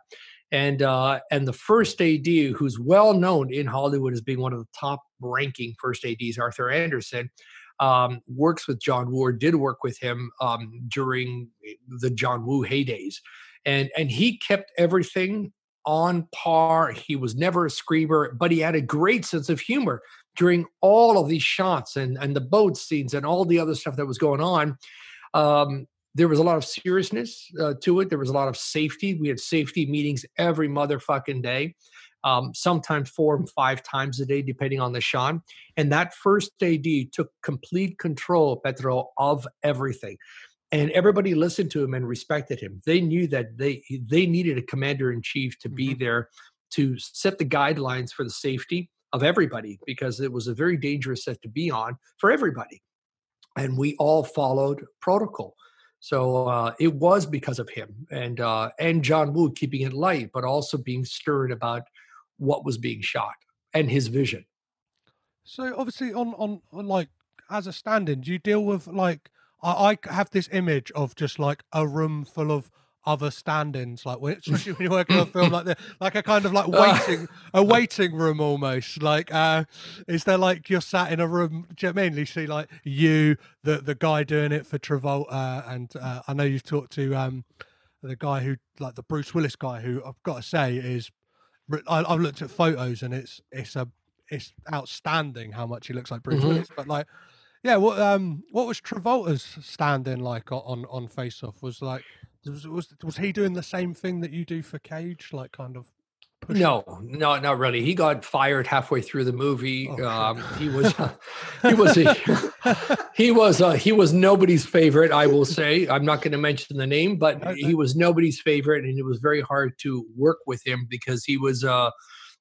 And uh, and the first AD, who's well known in Hollywood as being one of the top ranking first ADs, Arthur Anderson, um, works with John Woo or did work with him um, during the John Woo heydays. And, and he kept everything on par. He was never a screamer, but he had a great sense of humor during all of these shots and, and the boat scenes and all the other stuff that was going on. Um, there was a lot of seriousness uh, to it. There was a lot of safety. We had safety meetings every motherfucking day um, sometimes four and five times a day, depending on the shot. And that first AD took complete control, Petro, of everything. and everybody listened to him and respected him. They knew that they they needed a commander in chief to be mm-hmm. there to set the guidelines for the safety of everybody because it was a very dangerous set to be on for everybody, and we all followed protocol. So uh, it was because of him and uh, and John Woo keeping it light, but also being stern about what was being shot and his vision. So obviously, on on, on like as a stand-in, do you deal with like I, I have this image of just like a room full of other stand-ins, like especially when you're working on a film like this, like a kind of like waiting, a waiting room almost. Like, uh, is there like you're sat in a room? Do you know I mean? You see like you, the the guy doing it for Travolta, and uh, I know you've talked to um, the guy who like the Bruce Willis guy, who I've got to say is, I, have looked at photos and it's it's a it's outstanding how much he looks like Bruce mm-hmm. Willis, but like. Yeah, what um, what was Travolta's stand-in like on on Face Off? Was like was, was was he doing the same thing that you do for Cage, like kind of? Pushing? No, no, not really. He got fired halfway through the movie. Oh, um, he was, he was, a, he was, uh, he was nobody's favorite. I will say. I'm not going to mention the name, but he was nobody's favorite, and it was very hard to work with him because he was uh,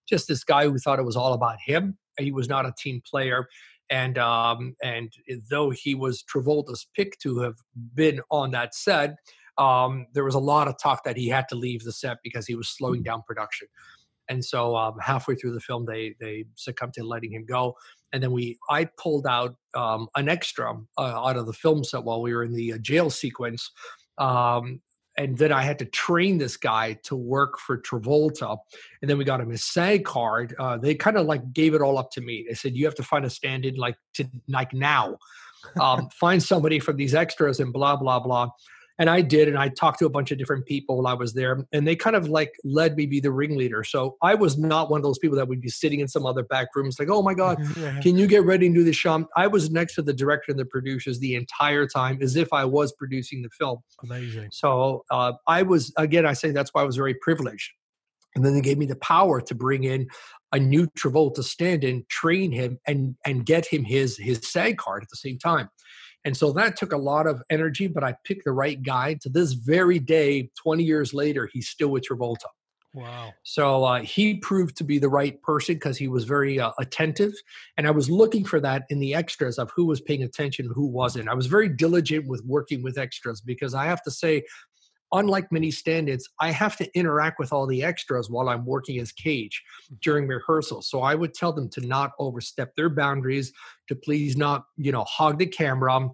just this guy who thought it was all about him. He was not a team player and um, and though he was Travolta's pick to have been on that set, um, there was a lot of talk that he had to leave the set because he was slowing down production. And so um, halfway through the film, they they succumbed to letting him go. And then we, I pulled out um, an extra uh, out of the film set while we were in the uh, jail sequence, um, and then I had to train this guy to work for Travolta. And then we got him a SAG card. Uh, they kind of like gave it all up to me. They said you have to find a stand-in like to like now, um, find somebody from these extras and blah blah blah and I did, and I talked to a bunch of different people while I was there, and they kind of like led me be the ringleader. So I was not one of those people that would be sitting in some other back rooms like, "Oh my God, yeah. can you get ready and do the shot?" I was next to the director and the producers the entire time, as if I was producing the film. Amazing. So uh, I was again, I say that's why I was very privileged. And then they gave me the power to bring in a new Travolta stand-in, train him, and and get him his his SAG card at the same time. And so that took a lot of energy, but I picked the right guy. To this very day, 20 years later, he's still with Travolta. Wow. So uh, he proved to be the right person because he was very uh, attentive. And I was looking for that in the extras of who was paying attention, who wasn't. I was very diligent with working with extras because I have to say, unlike many stand-ins, I have to interact with all the extras while I'm working as Cage mm. during rehearsal. So I would tell them to not overstep their boundaries, to please not, you know, hog the camera.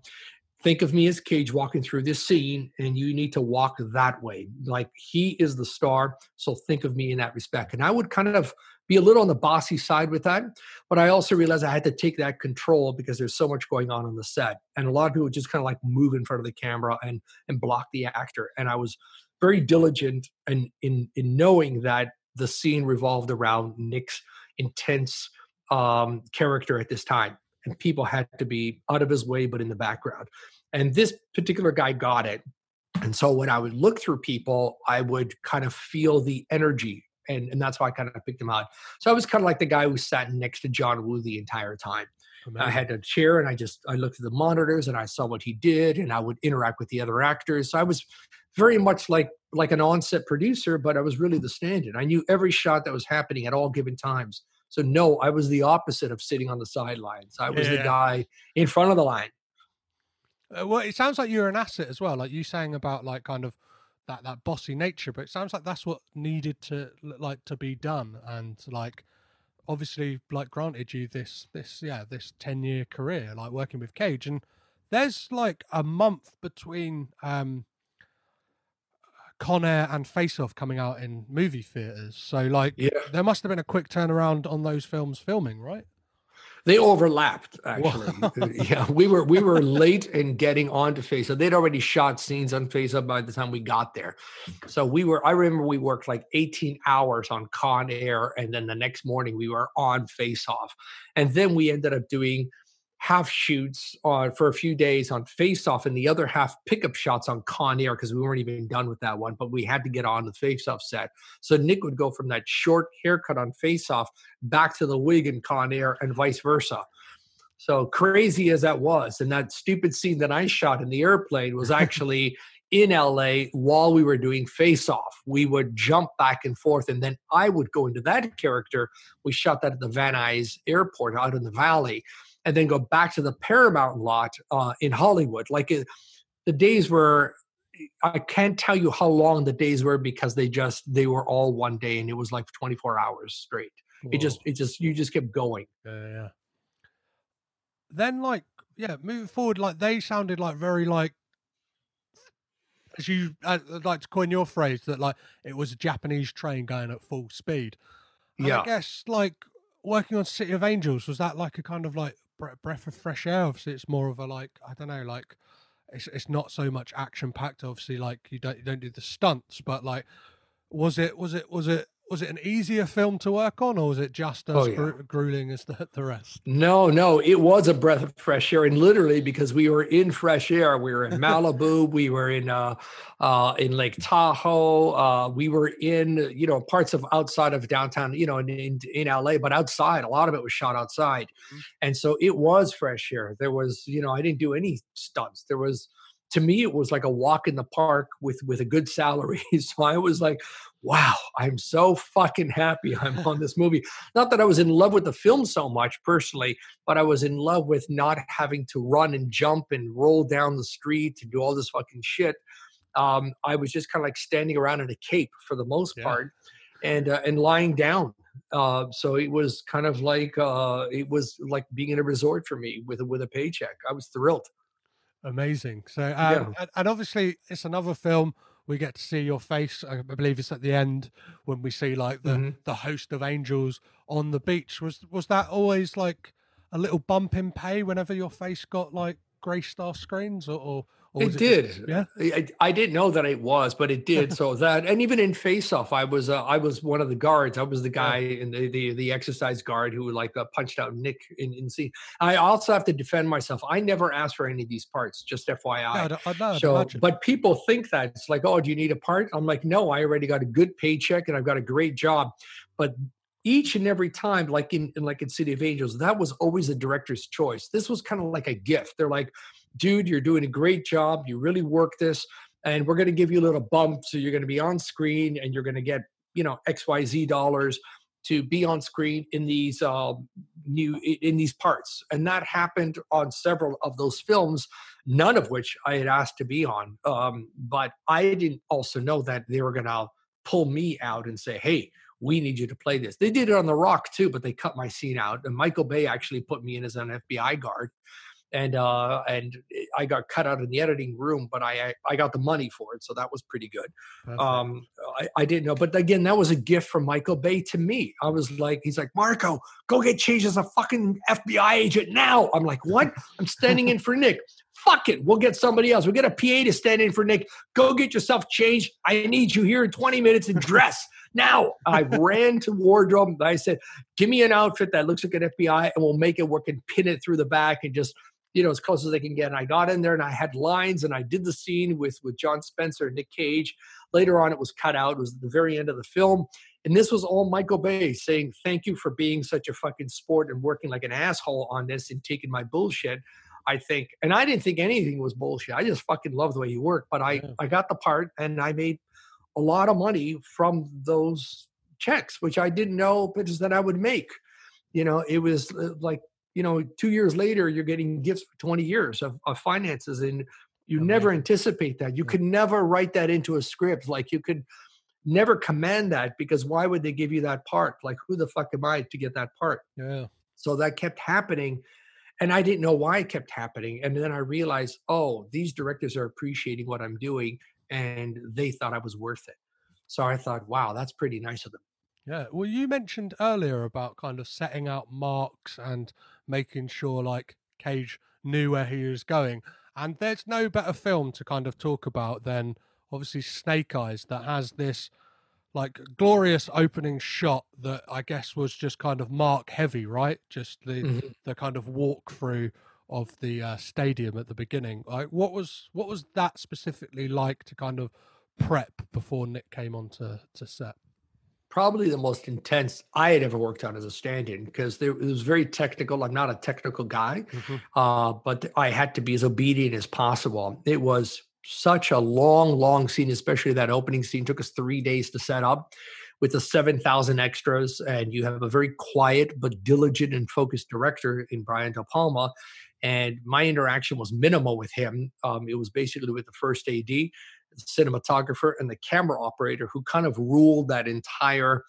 Think of me as Cage walking through this scene, and you need to walk that way. Like he is the star, so think of me in that respect. And I would kind of be a little on the bossy side with that. But I also realized I had to take that control because there's so much going on on the set. And a lot of people just kind of like move in front of the camera and and block the actor. And I was very diligent in in in knowing that the scene revolved around Nick's intense um, character at this time. And people had to be out of his way, but in the background. And this particular guy got it. And so when I would look through people, I would kind of feel the energy and, and that's why I kind of picked him out. So I was kind of like the guy who sat next to John Woo the entire time. Amazing. I had a chair and I just I looked at the monitors and I saw what he did and I would interact with the other actors. So I was very much like like an on-set producer, but I was really the stand-in. I knew every shot that was happening at all given times. So no, I was the opposite of sitting on the sidelines. I was yeah. the guy in front of the line. Uh, well, it sounds like you're an asset as well. Like you saying about like kind of that that bossy nature but it sounds like that's what needed to like to be done and like obviously like granted you this this yeah this 10 year career like working with cage and there's like a month between um Con Air and Face Off coming out in movie theaters. So like yeah. there must have been a quick turnaround on those films filming, right? They overlapped actually. yeah, we were we were late in getting onto Face Off. They'd already shot scenes on Face Off by the time we got there. So we were. I remember we worked like 18 hours on Con Air, and then the next morning we were on Face Off, and then we ended up doing half shoots on for a few days on face off and the other half pickup shots on Con Air because we weren't even done with that one, but we had to get on the face off set. So Nick would go from that short haircut on face off back to the wig in Con Air and vice versa. So crazy as that was, and that stupid scene that I shot in the airplane was actually in LA while we were doing Face Off. We would jump back and forth, and then I would go into that character. We shot that at the Van Nuys Airport out in the valley, and then go back to the Paramount lot uh, in Hollywood. Like it, the days were, I can't tell you how long the days were because they just they were all one day, and it was like 24 hours straight. Whoa. It just it just you just kept going. Yeah, yeah. Then like yeah, moving forward, like they sounded like very like as you I'd like to coin your phrase that like it was a Japanese train going at full speed. And yeah, I guess like working on City of Angels was that like a kind of like breath of fresh air. Obviously, it's more of a like I don't know, like it's it's not so much action packed. Obviously, like you don't you don't do the stunts, but like was it was it was it was it an easier film to work on, or was it just as oh, yeah. gru- grueling as the, the rest? No, no, it was a breath of fresh air, and literally because we were in fresh air, we were in Malibu, we were in uh, uh, in Lake Tahoe, uh, we were in you know parts of outside of downtown, you know, in, in, in LA, but outside, a lot of it was shot outside, mm-hmm. and so it was fresh air. There was, you know, I didn't do any stunts. There was to me it was like a walk in the park with with a good salary. So i was like wow i'm so fucking happy i'm on this movie. Not that i was in love with the film so much personally but i was in love with not having to run and jump and roll down the street to do all this fucking shit. Um, i was just kind of like standing around in a cape for the most yeah. part and uh, and lying down. Uh, so it was kind of like uh, it was like being in a resort for me with with a paycheck. I was thrilled Amazing. So, um, yeah. and, obviously, it's another film. We get to see your face. I believe it's at the end when we see like the mm-hmm. the host of angels on the beach. Was was that always like a little bump in pay whenever your face got like grey star screens, or, or it, it, did. Just, yeah, I, I, didn't know that it was, but it did. so that, and even in Face Off, I was uh, I was one of the guards. I was the guy in the the, the exercise guard who like uh, punched out Nick in in scene. I also have to defend myself. I never asked for any of these parts. Just FYI. No, I, I, so, but people think that it's like, oh, do you need a part? I'm like, no, I already got a good paycheck and I've got a great job. But each and every time like in, in, like in city of angels that was always the director's choice this was kind of like a gift they're like dude, you're doing a great job. You really work this, and we're going to give you a little bump. So you're going to be on screen and you're going to get, you know, XYZ dollars to be on screen in these uh, new in these parts and that happened on several of those films none of which i had asked to be on um, but i didn't also know that they were going to pull me out and say hey we need you to play this they did it on the rock too but they cut my scene out and michael bay actually put me in as an fbi guard and uh, and I got cut out in the editing room, but I I got the money for it, so that was pretty good. Um, I, I didn't know, but again, that was a gift from Michael Bay to me. I was like, he's like, Marco, go get changed as a fucking FBI agent now. I'm like, what? I'm standing in for Nick. Fuck it, we'll get somebody else. We'll get a PA to stand in for Nick. Go get yourself changed. I need you here in 20 minutes and dress. Now I ran to wardrobe. and I said, "Give me an outfit that looks like an FBI, and we'll make it work and pin it through the back and just you know, as close as they can get. And I got in there and I had lines and I did the scene with with John Spencer and Nick Cage. Later on, it was cut out. It was at the very end of the film. And this was all Michael Bay saying, Thank you for being such a fucking sport and working like an asshole on this and taking my bullshit. I think, and I didn't think anything was bullshit. I just fucking love the way you worked, But I, yeah. I got the part and I made a lot of money from those checks, which I didn't know pitches that I would make. You know, it was uh, like you know, two years later, you're getting gifts for 20 years of, of finances. And you Amazing. never anticipate that. You could never write that into a script. Like you could never command that because why would they give you that part? Like, who the fuck am I to get that part? Yeah. So that kept happening. And I didn't know why it kept happening. And then I realized, oh, these directors are appreciating what I'm doing and they thought I was worth it. So I thought, wow, that's pretty nice of them. Yeah. Well, you mentioned earlier about kind of setting out marks and making sure like Cage knew where he was going. And there's no better film to kind of talk about than obviously Snake Eyes that has this like glorious opening shot that I guess was just kind of mark heavy, right? Just the mm-hmm. the kind of walkthrough of the uh, stadium at the beginning. Like, what was what was that specifically like to kind of prep before Nick came on to, to set? probably the most intense I had ever worked on as a stand-in because it was very technical. I'm not a technical guy, mm-hmm. uh, but I had to be as obedient as possible. It was such a long, long scene, especially that opening scene. Took us three days to set up with the 7,000 extras, and you have a very quiet but diligent and focused director in Brian De Palma. And my interaction was minimal with him. Um, it was basically with the first AD the cinematographer and the camera operator who kind of ruled that entire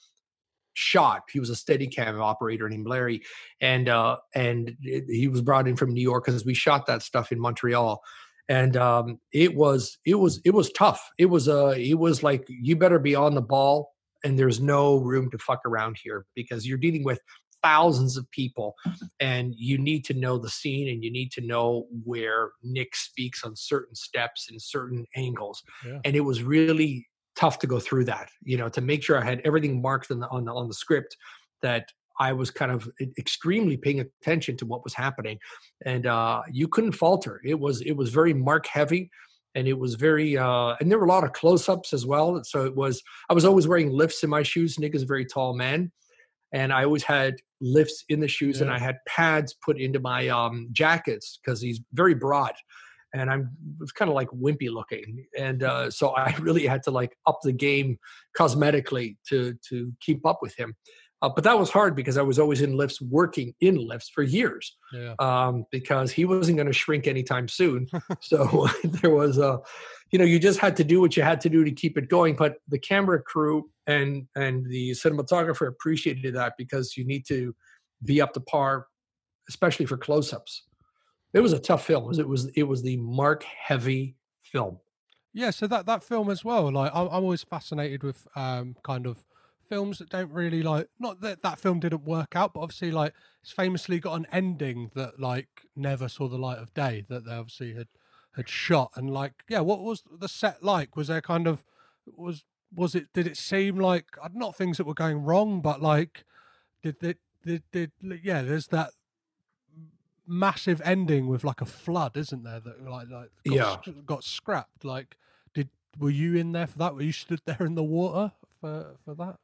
shot. He was a steady cam operator named Larry, and uh, and it, he was brought in from New York because we shot that stuff in Montreal, and um, it was it was it was tough. It was uh it was like you better be on the ball, and there's no room to fuck around here because you're dealing with thousands of people and you need to know the scene and you need to know where nick speaks on certain steps and certain angles yeah. and it was really tough to go through that you know to make sure i had everything marked on the on the, on the script that I was kind of extremely paying attention to what was happening, and uh, you couldn't falter. It was it was very mark heavy, and it was very uh, and there were a lot of close ups as well. So it was I was always wearing lifts in my shoes. Nick is a very tall man, and I always had lifts in the shoes yeah. and I had pads put into my um, jackets because he's very broad and I'm was kind of like wimpy looking, and uh, so I really had to like up the game cosmetically to to keep up with him. Uh, but that was hard because I was always in lifts, working in lifts for years, yeah. um, because he wasn't going to shrink anytime soon. so there was a, you know, you just had to do what you had to do to keep it going. But the camera crew and and the cinematographer appreciated that because you need to be up to par, especially for close-ups. It was a tough film. It was it was the mark heavy film. Yeah, so that that film as well. Like I'm, I'm always fascinated with um, kind of films that don't really like. Not that that film didn't work out, but obviously like it's famously got an ending that like never saw the light of day. That they obviously had had shot and like yeah, what was the set like? Was there kind of was was it did it seem like uh, not things that were going wrong, but like did it did, did yeah? There's that massive ending with like a flood, isn't there? That like like got, yeah got scrapped. Like did were you in there for that? Were you stood there in the water for for that?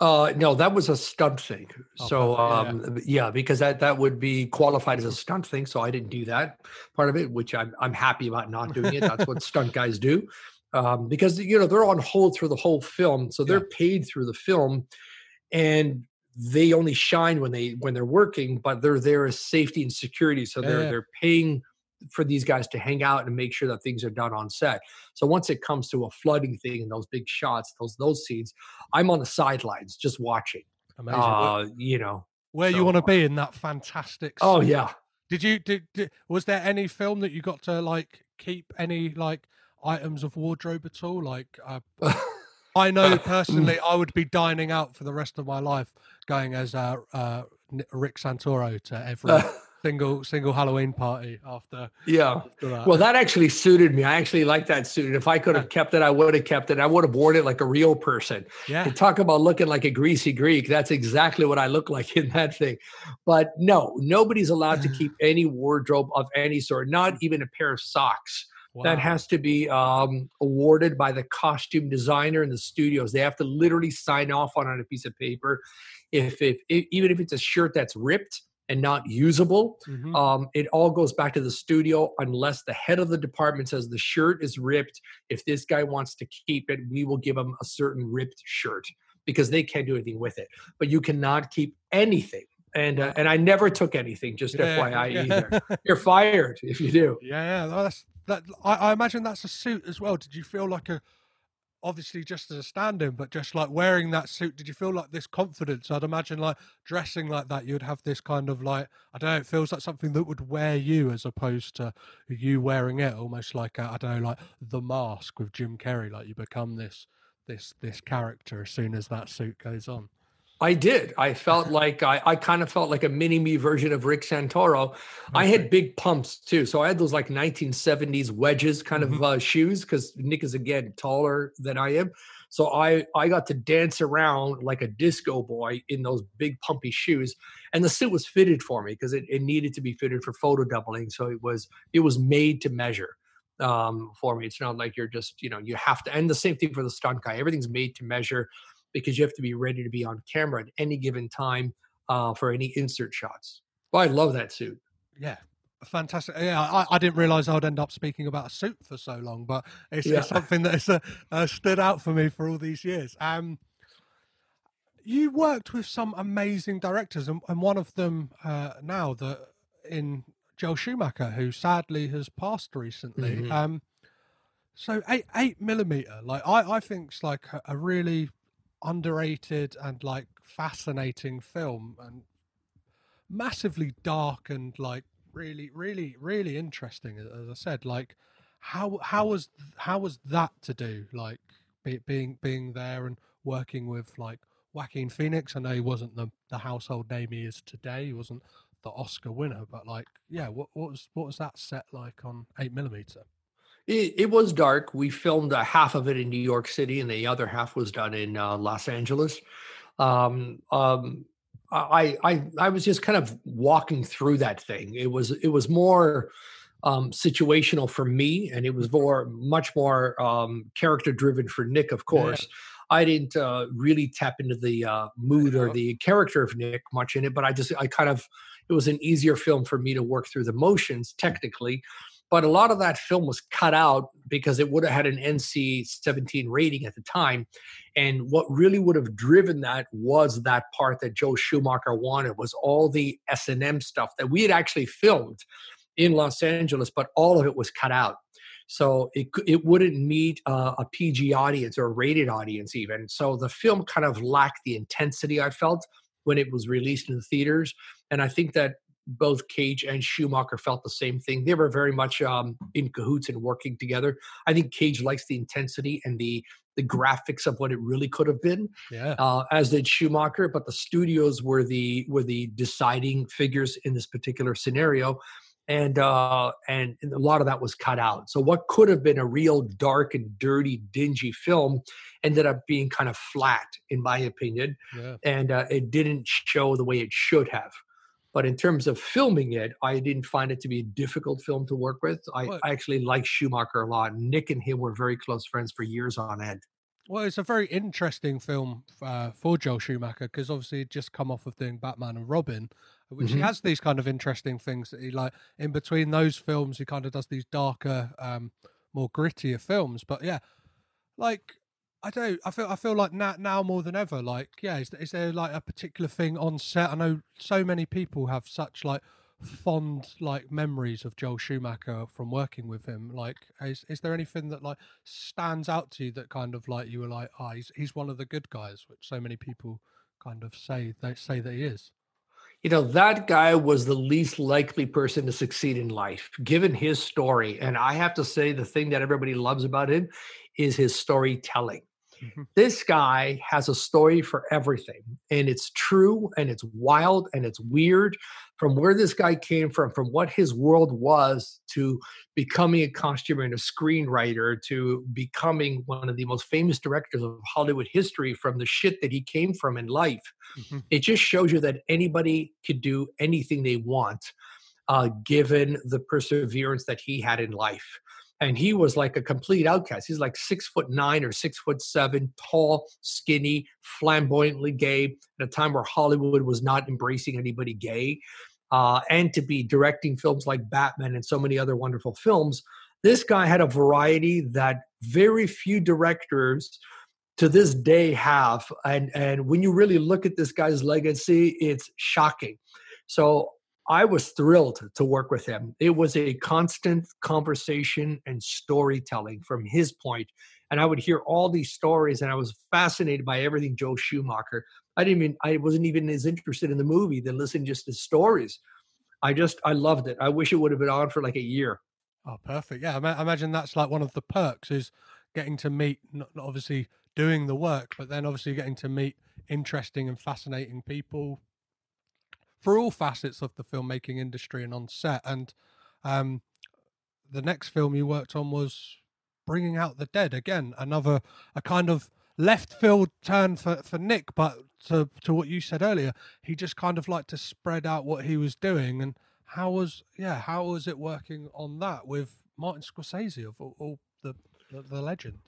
Uh, no, that was a stunt thing. Oh, so, um, yeah. yeah. because that that would be qualified as a stunt thing. So I didn't do that part of it, which I'm I'm happy about not doing it. That's what stunt guys do um, because you know they're on hold through the whole film, so they're yeah. paid through the film, and they only shine when they when they're working, but they're there as safety and security. So they're yeah. they're paying for these guys to hang out and make sure that things are done on set. So once it comes to a flooding thing and those big shots, those those scenes, I'm on the sidelines just watching. Amazing. Uh, you know where so. you want to be in that fantastic. Oh yeah. Did you did, did was there any film that you got to like keep any like items of wardrobe at all? Like, uh, I know personally, I would be dining out for the rest of my life, going as uh, uh, Rick Santoro to every single single Halloween party after. Yeah. After that. Well, that actually suited me. I actually like that suit. If I could have kept it, I would have kept it. I would have worn it like a real person. Yeah. To talk about looking like a greasy Greek, that's exactly what I look like in that thing. But no, nobody's allowed to keep any wardrobe of any sort, not even a pair of socks. Wow. That has to be um, awarded by the costume designer in the studios. They have to literally sign off on it on a piece of paper. If, if, if even if it's a shirt that's ripped, and not usable. Mm-hmm. Um, it all goes back to the studio unless the head of the department says the shirt is ripped. If this guy wants to keep it, we will give him a certain ripped shirt because they can't do anything with it. But you cannot keep anything. And uh, and I never took anything. Just yeah, FYI, yeah. either you're fired if you do. Yeah, yeah. That's that. I, I imagine that's a suit as well. Did you feel like a obviously just as a stand-in, but just like wearing that suit, did you feel like this confidence? I'd imagine like dressing like that, you'd have this kind of like I don't know. It feels like something that would wear you as opposed to you wearing it, almost like I don't know, like the mask with Jim Carrey. Like you become this this this character as soon as that suit goes on. I did. I felt like I, I kind of felt like a mini me version of Rick Santoro. Okay. I had big pumps too. So I had those like 1970s wedges kind mm-hmm. of uh, shoes because Nick is again taller than I am. So I, I got to dance around like a disco boy in those big pumpy shoes. And the suit was fitted for me because it, it needed to be fitted for photo doubling. So it was it was made to measure um, for me. It's not like you're just, you know, you have to and the same thing for the stunt guy. Everything's made to measure because you have to be ready to be on camera at any given time uh, for any insert shots. Well, I love that suit. Yeah, fantastic. Yeah, I, I didn't realize I'd end up speaking about a suit for so long, but it's, yeah. it's something that has uh, uh, stood out for me for all these years. Um, you worked with some amazing directors, and, and one of them uh, now that in Joel Schumacher, who sadly has passed recently. Mm-hmm. Um, so eight eight millimeter, like I I think it's like a, a really underrated and like fascinating film and massively dark and like really really really interesting as i said like how how mm. was how was that to do like be, being being there and working with like Joaquin Phoenix? I know he wasn't the the household name he is today he wasn't the oscar winner but like yeah what, what was what was that set like on 8 millimeter it, it, was dark. We filmed uh, half of it in New York City, and the other half was done in uh, Los Angeles. Um, um, I, I, I was just kind of walking through that thing. It was, it was more um, situational for me, and it was more, much more um, character driven for Nick, of course. Yeah. I didn't uh, really tap into the uh, mood or the character of Nick much in it, but I just, I kind of, it was an easier film for me to work through the motions technically but a lot of that film was cut out because it would have had an NC 17 rating at the time. And what really would have driven that was that part that Joel Schumacher wanted was all the S&M stuff that we had actually filmed in Los Angeles, but all of it was cut out. So it, it wouldn't meet uh, a PG audience or a rated audience even. So the film kind of lacked the intensity I felt when it was released in the theaters. And I think that both Cage and Schumacher felt the same thing. They were very much um, in cahoots and working together. I think Cage likes the intensity and the the graphics of what it really could have been, yeah. uh, as did Schumacher. But the studios were the were the deciding figures in this particular scenario, and uh, and a lot of that was cut out. So what could have been a real dark and dirty, dingy film ended up being kind of flat, in my opinion, yeah. and uh, it didn't show the way it should have. But in terms of filming it, I didn't find it to be a difficult film to work with. I, I actually like Schumacher a lot. Nick and him were very close friends for years on end. Well, it's a very interesting film uh, for Joel Schumacher because obviously he'd just come off of doing Batman and Robin, which mm-hmm. he has these kind of interesting things that he like. In between those films, he kind of does these darker, um, more grittier films. But yeah, like I do. I feel. I feel like now, now more than ever. Like, yeah, is, is there like a particular thing on set? I know so many people have such like fond like memories of Joel Schumacher from working with him. Like, is is there anything that like stands out to you that kind of like you were like, ah, oh, he's he's one of the good guys, which so many people kind of say they say that he is. You know, that guy was the least likely person to succeed in life, given his story. And I have to say, the thing that everybody loves about him is his storytelling. Mm-hmm. This guy has a story for everything, and it's true and it's wild and it's weird from where this guy came from, from what his world was to becoming a costumer and a screenwriter to becoming one of the most famous directors of Hollywood history from the shit that he came from in life. Mm-hmm. It just shows you that anybody could do anything they want, uh, given the perseverance that he had in life and he was like a complete outcast. He's like six foot nine or six foot seven, tall, skinny, flamboyantly gay at a time where Hollywood was not embracing anybody gay. Uh, and to be directing films like Batman and so many other wonderful films, this guy had a variety that very few directors to this day have. And, and when you really look at this guy's legacy, it's shocking. So I was thrilled to work with him. It was a constant conversation and storytelling from his point. And I would hear all these stories, and I was fascinated by everything Joel Schumacher. I didn't even, I wasn't even as interested in the movie than listening just to stories. I just, I loved it. I wish it would have been on for like a year. Oh, perfect. Yeah, I imagine that's like one of the perks is getting to meet, not obviously doing the work, but then obviously getting to meet interesting and fascinating people for all facets of the filmmaking industry and on set. And um, the next film you worked on was Bringing Out the Dead. Again, another a kind of left field turn for, for Nick, but to to what you said earlier, he just kind of liked to spread out what he was doing. And how was yeah, how was it working on that with Martin Scorsese of all, all the, the the legend?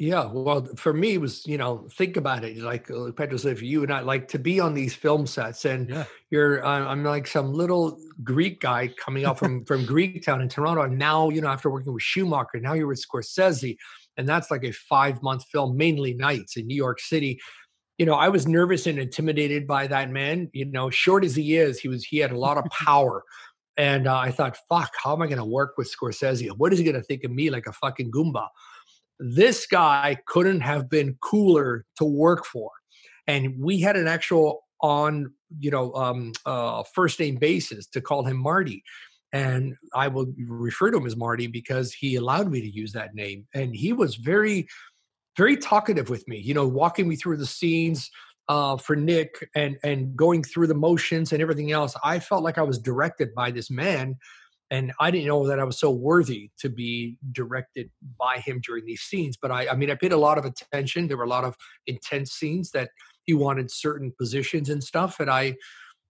Yeah, well, for me, it was you know think about it. Like uh, Pedro said, for you and I, like to be on these film sets, and Yeah. you're uh, I'm like some little Greek guy coming up from from Greek town in Toronto, and now you know after working with Schumacher, now you're with Scorsese, and that's like a five month film, mainly nights in New York City. You know, I was nervous and intimidated by that man. You know, short as he is, he was he had a lot of power. And uh, I thought, fuck, how am I going to work with Scorsese? What is he going to think of me like a fucking Goomba? This guy couldn't have been cooler to work for. And we had an actual on you know um uh first name basis to call him marty. And i will refer to him as marty because he allowed me to use that name. And he was very very talkative with me you know walking me through the scenes uh for nick and and going through the motions and everything else. I felt like i was directed by this man and I didn't know that I was so worthy to be directed by him during these scenes. But I, I mean, I paid a lot of attention. There were a lot of intense scenes that he wanted certain positions and stuff, and I,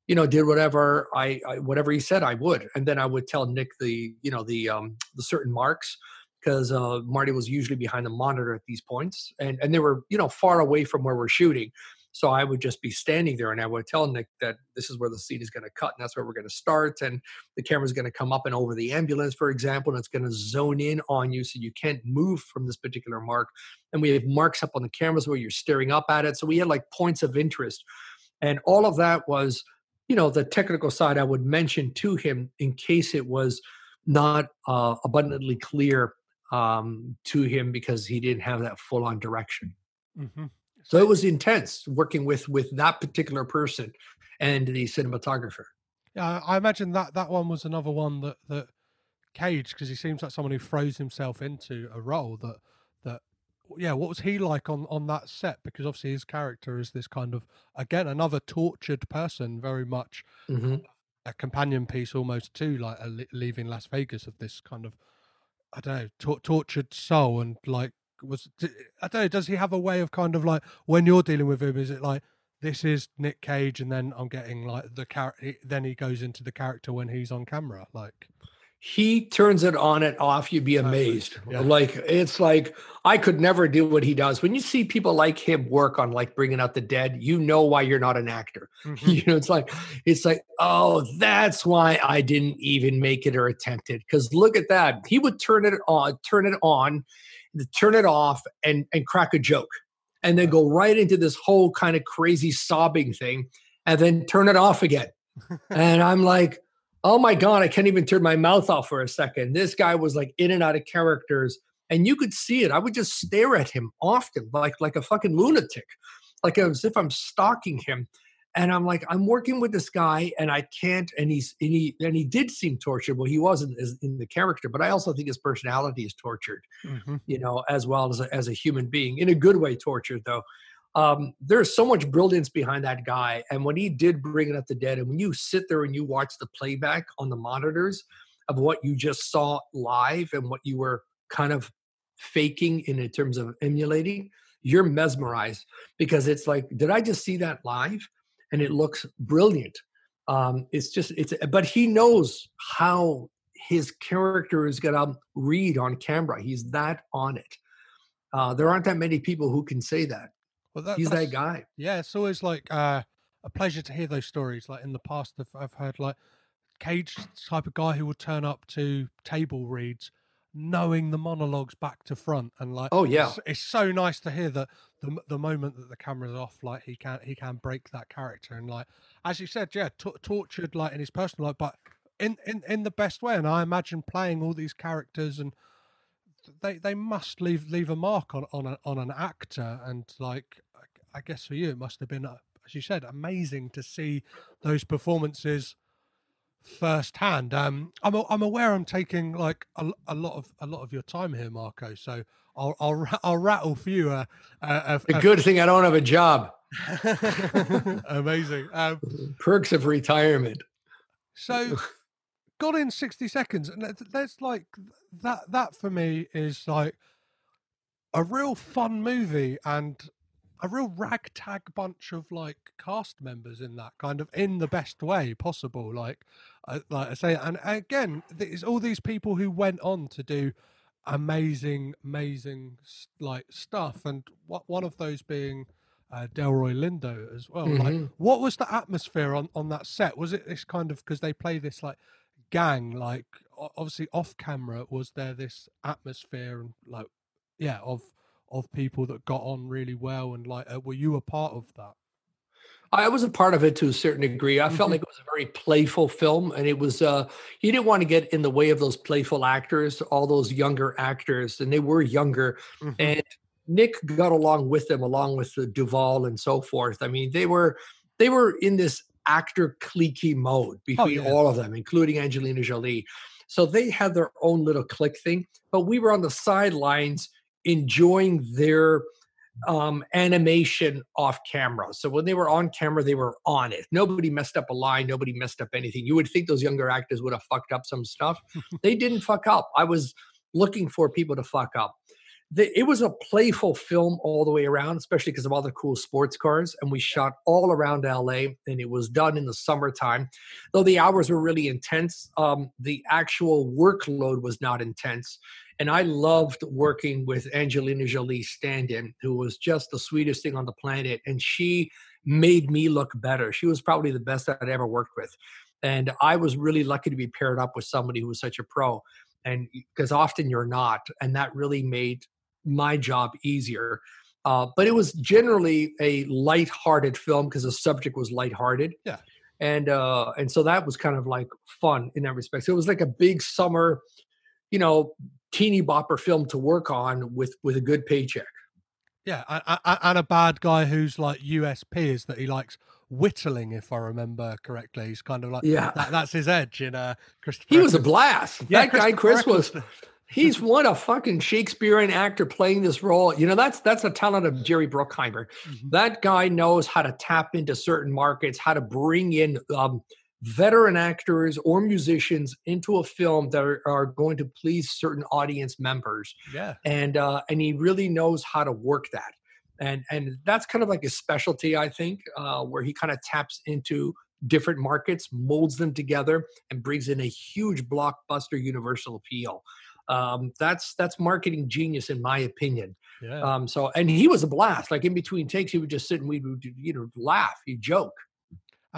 you know, did whatever I, I whatever he said I would, and then I would tell Nick the, you know, the um, the certain marks because uh, Marty was usually behind the monitor at these points, and and they were you know far away from where we're shooting. So I would just be standing there and I would tell Nick that this is where the scene is going to cut and that's where we're going to start. And the camera's going to come up and over the ambulance, for example, and it's going to zone in on you so you can't move from this particular mark. And we have marks up on the cameras where you're staring up at it. So we had like points of interest. And all of that was, you know, the technical side I would mention to him in case it was not uh, abundantly clear um, to him because he didn't have that full on direction. Mm-hmm. So it was intense working with with that particular person and the cinematographer. Yeah, I imagine that that one was another one that that Cage because he seems like someone who throws himself into a role that that yeah. What was he like on on that set? Because obviously his character is this kind of again another tortured person, very much Mm-hmm. a companion piece almost to like a leaving Las Vegas of this kind of I don't know tor- tortured soul and like was I don't know does he have a way of kind of like when you're dealing with him is it like this is Nick Cage and then I'm getting like the character then he goes into the character when he's on camera like He turns it on and off. You'd be amazed. Yeah. Like it's like I could never do what he does. When you see people like him work on like bringing out the dead, you know why you're not an actor. Mm-hmm. you know it's like it's like oh that's why i didn't even make it or attempt it because look at that he would turn it on turn it on turn it off and and crack a joke. And then go right into this whole kind of crazy sobbing thing and then turn it off again. And i'm like oh my god i can't even turn my mouth off for a second. This guy was like in and out of characters and you could see it. I would just stare at him often like like a fucking lunatic like as if i'm stalking him and I'm like, I'm working with this guy, and I can't. And he's and he and he did seem tortured. Well, he wasn't as in the character, but I also think his personality is tortured, Mhm. you know, as well as a, as a human being in a good way. Tortured though. Um, there's so much brilliance behind that guy, and when he did Bringing Out the Dead, and when you sit there and you watch the playback on the monitors of what you just saw live and what you were kind of faking in, in terms of emulating, you're mesmerized because it's like, did I just see that live? And it looks brilliant. Um, it's just it's but he knows how his character is gonna read on camera. He's that on it. Uh, there aren't that many people who can say that. well that, He's that guy. yeah it's always like uh, a pleasure to hear those stories like in the past I've, I've heard like Cage type of guy who would turn up to table reads knowing the monologues back to front and like Oh, yeah. it's, it's so nice to hear that the the moment that the camera's off like he can he can break that character and like as you said yeah t- tortured like in his personal life but in, in in the best way and I imagine playing all these characters and they they must leave leave a mark on on a, on an actor and like I- I guess for you it must have been uh, as you said amazing to see those performances firsthand. Um, I'm I'm aware I'm taking like a, a lot of a lot of your time here, Marco. So I'll I'll I'll rattle for you a, a, A good thing I don't have a job. amazing. Um, Perks of retirement. so Gone in 60 Seconds and that's- that's like that that for me is like a real fun movie and a real ragtag bunch of like cast members in that kind of in the best way possible like uh, like i say and again it's all these people who went on to do amazing, amazing like stuff, and what one of those being uh, Delroy Lindo as well. Mm-hmm. Like, what was the atmosphere on on that set? Was it this kind of because they play this like gang, like obviously off camera? Was there this atmosphere and like yeah of of people that got on really well and like uh, were you a part of that? I was a part of it to a certain degree. I felt like it was a very playful film, and it was. uh You didn't want to get in the way of those playful actors, all those younger actors, and they were younger. Mhm. And Nick got along with them, along with the Duvall and so forth. I mean, they were they were in this actor cliquey mode between yeah. all of them, including Angelina Jolie. So they had their own little click thing, but we were on the sidelines enjoying their um, animation off camera. So when they were on camera, they were on it. Nobody messed up a line. Nobody messed up anything. You would think those younger actors would have fucked up some stuff. they didn't fuck up. I was looking for people to fuck up. The, it was a playful film all the way around, especially because of all the cool sports cars. And we shot all around LA, and it was done in the summertime. Though the hours were really intense, um, the actual workload was not intense. And I loved working with Angelina Jolie stand in, who was just the sweetest thing on the planet. And she made me look better. She was probably the best I'd ever worked with. And I was really lucky to be paired up with somebody who was such a pro. And because often you're not. And that really made my job easier. Uh, but it was generally a light-hearted film because the subject was lighthearted. Yeah. And uh, and so that was kind of like fun in that respect. So it was like a big summer, you know, teeny bopper film to work on with with a good paycheck. Yeah, and, a bad guy who's like USP is that he likes whittling, if I remember correctly. He's kind of like Yeah. that, that's his edge in uh Christopher. He was a blast. Yeah, that guy, Chris, was. He's what a fucking Shakespearean actor playing this role. You know, that's that's a talent of Jerry Bruckheimer. Mhm. That guy knows how to tap into certain markets, how to bring in um, veteran actors or musicians into a film that are, are going to please certain audience members. Yeah, and uh, and he really knows how to work that, and and that's kind of like his specialty, I think, uh, where he kind of taps into different markets, molds them together, and brings in a huge blockbuster universal appeal. Um, that's that's marketing genius, in my opinion. yeah. Um, so, and he was a blast. Like in between takes, he would just sit and we would you know laugh, he joke.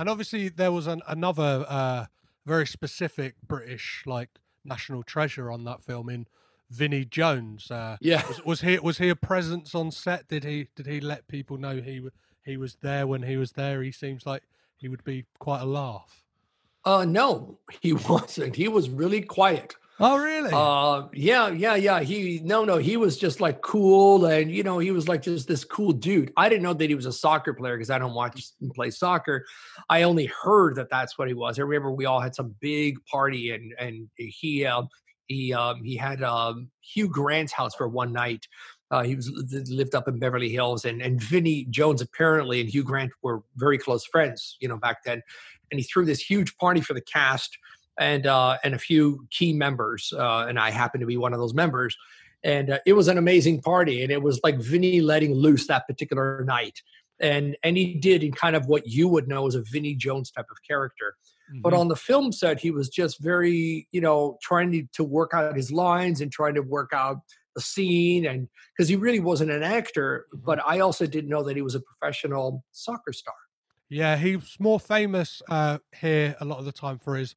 And obviously there was an, another uh very specific British like national treasure on that film in Vinnie Jones. Uh, Yeah. was, was he was he a presence on set? Did he did he let people know he he was there when he was there? He seems like he would be quite a laugh. Uh, no, he wasn't. He was really quiet. Oh, really? Uh, yeah, yeah, yeah. He no, no. He was just like cool, and you know, he was like just this cool dude. I didn't know that he was a soccer player because I don't watch him play soccer. I only heard that that's what he was. I remember we all had some big party, and and he um, he um, he had um, Hugh Grant's house for one night. Uh, he was lived up in Beverly Hills, and and Vinnie Jones apparently and Hugh Grant were very close friends, you know, back then. And he threw this huge party for the cast and uh, and a few key members, uh, and I happened to be one of those members. And uh, it was an amazing party, and it was like Vinnie letting loose that particular night. And and he did in kind of what you would know as a Vinnie Jones type of character. But Mhm. on the film set, he was just very, you know, trying to, to work out his lines and trying to work out the scene, and because he really wasn't an actor. But I also didn't know that he was a professional soccer star. Yeah, he's more famous uh, here a lot of the time for his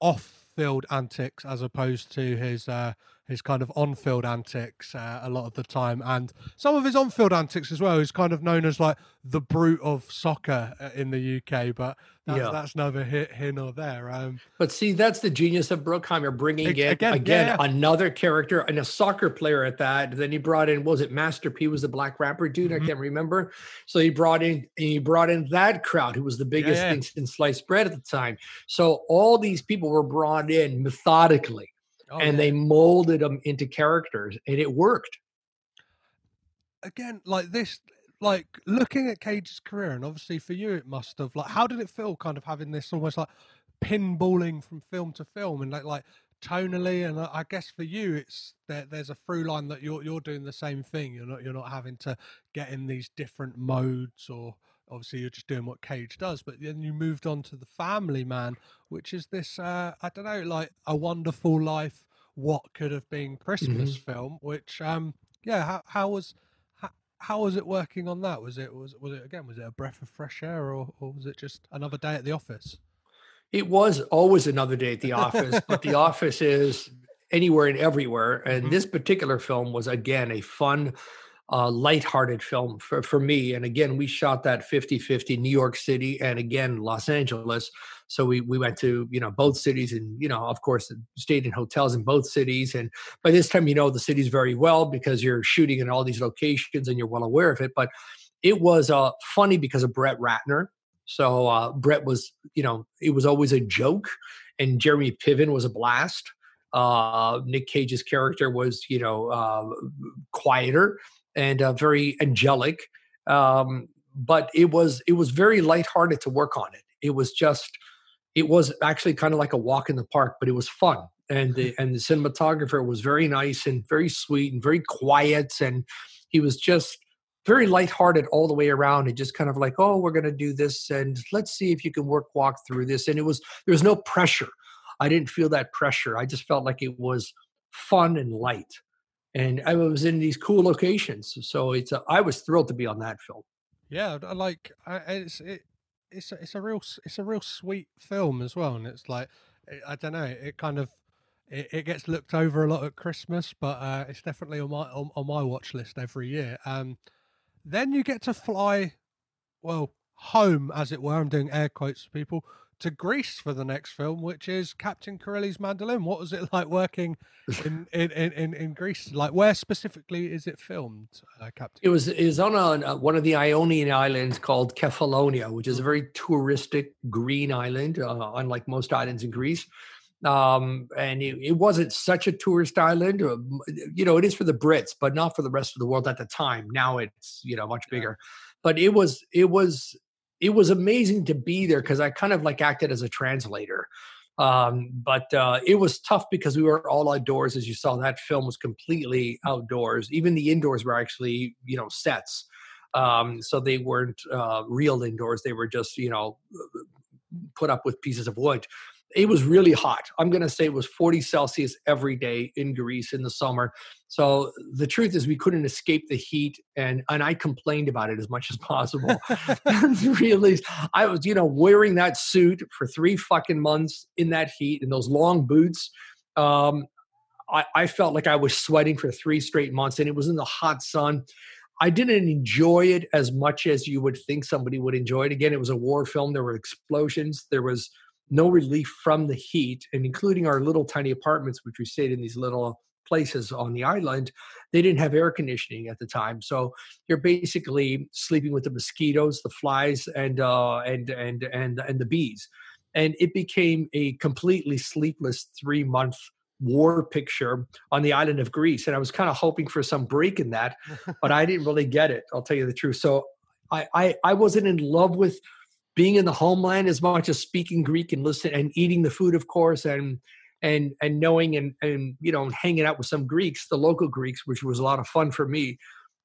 off-field antics as opposed to his uh, his kind of on-field antics uh, a lot of the time, and some of his on-field antics as well. He's kind of known as like the brute of soccer uh, in the UK, but that's, Yeah. that's neither here, here nor there. Um, But see, that's the genius of Bruckheimer bringing in again, again, yeah, another character and a soccer player at that. Then he brought in was it Master P was the black rapper dude? Mhm. I can't remember. So he brought in he brought in that crowd who was the biggest yeah. thing since sliced bread at the time. So all these people were brought in methodically oh, and yeah. they molded them into characters and it worked. again like this like looking at cage's career and obviously for you it must have like how did it feel kind of having this almost like pinballing from film to film and like like tonally and i I guess for you it's there, there's a through line that you're you're doing the same thing you're not you're not having to get in these different modes or obviously you're just doing what cage does but then you moved on to the family man which is this uh i don't know like a wonderful life what could have been Christmas mm-hmm. film. Which, um, yeah, how, how was how, how was it working on that? Was it was was it again? Was it a breath of fresh air, or, or was it just another day at the office? It was always another day at the office, but the office is anywhere and everywhere. And mm-hmm. this particular film was again a fun, uh, lighthearted film for, for me. And again, we shot that 50-50 New York City and again Los Angeles. So we we went to you know both cities and you know of course stayed in hotels in both cities. And by this time you know the cities very well because you're shooting in all these locations and you're well aware of it. But it was uh, funny because of Brett Ratner. So uh, Brett was you know it was always a joke, and Jeremy Piven was a blast. Uh, Nick Cage's character was, you know, uh, quieter and uh, very angelic, um, but it was it was very lighthearted to work on it. It was just, it was actually kind of like a walk in the park, but it was fun. And the and the cinematographer was very nice and very sweet and very quiet, and he was just very lighthearted all the way around and just kind of like, oh, we're going to do this and let's see if you can work walk through this. And it was there was no pressure. I didn't feel that pressure. I just felt like it was fun and light. And I was in these cool locations. So it's a, I was thrilled to be on that film. Yeah, like it's it, it's a, it's a real it's a real sweet film as well, and it's like I don't know, it kind of it, it gets looked over a lot at Christmas, but uh, it's definitely on my on, on my watch list every year. Um, then you get to fly, well, home as it were. I'm doing air quotes people to Greece for the next film, which is Captain Corelli's Mandolin. What was it like working in in, in, in Greece? Like, where specifically is it filmed, uh, Captain? It was is on a, one of the Ionian islands called Kefalonia, which is a very touristic green island, uh, unlike most islands in Greece. Um, and it, it, wasn't such a tourist island. Uh, you know, it is for the Brits, but not for the rest of the world at the time. Now it's you know much bigger. Yeah. But it was it was it was amazing to be there because I kind of like acted as a translator. Um, but uh, it was tough because we were all outdoors. As you saw, that film was completely outdoors. Even the indoors were actually, you know, sets. Um, so they weren't uh, real indoors. They were just, you know, put up with pieces of wood it was really hot. I'm going to say it was 40 Celsius every day in Greece in the summer. So the truth is, we couldn't escape the heat, and and I complained about it as much as possible. really, I was you know wearing that suit for three fucking months in that heat in those long boots. Um, I, I felt like I was sweating for three straight months, and it was in the hot sun. I didn't enjoy it as much as you would think somebody would enjoy it. Again, it was a war film. There were explosions. There was no relief from the heat, and including our little tiny apartments, which we stayed in these little places on the island, they didn't have air conditioning at the time. So you're basically sleeping with the mosquitoes, the flies, and uh, and and and and the bees, and it became a completely sleepless three month war picture on the island of Greece. And I was kind of hoping for some break in that, but I didn't really get it. I'll tell you the truth. So I I, I wasn't in love with being in the homeland as much as speaking Greek and listening and eating the food, of course, and and and knowing and and you know hanging out with some Greeks, the local Greeks, which was a lot of fun for me.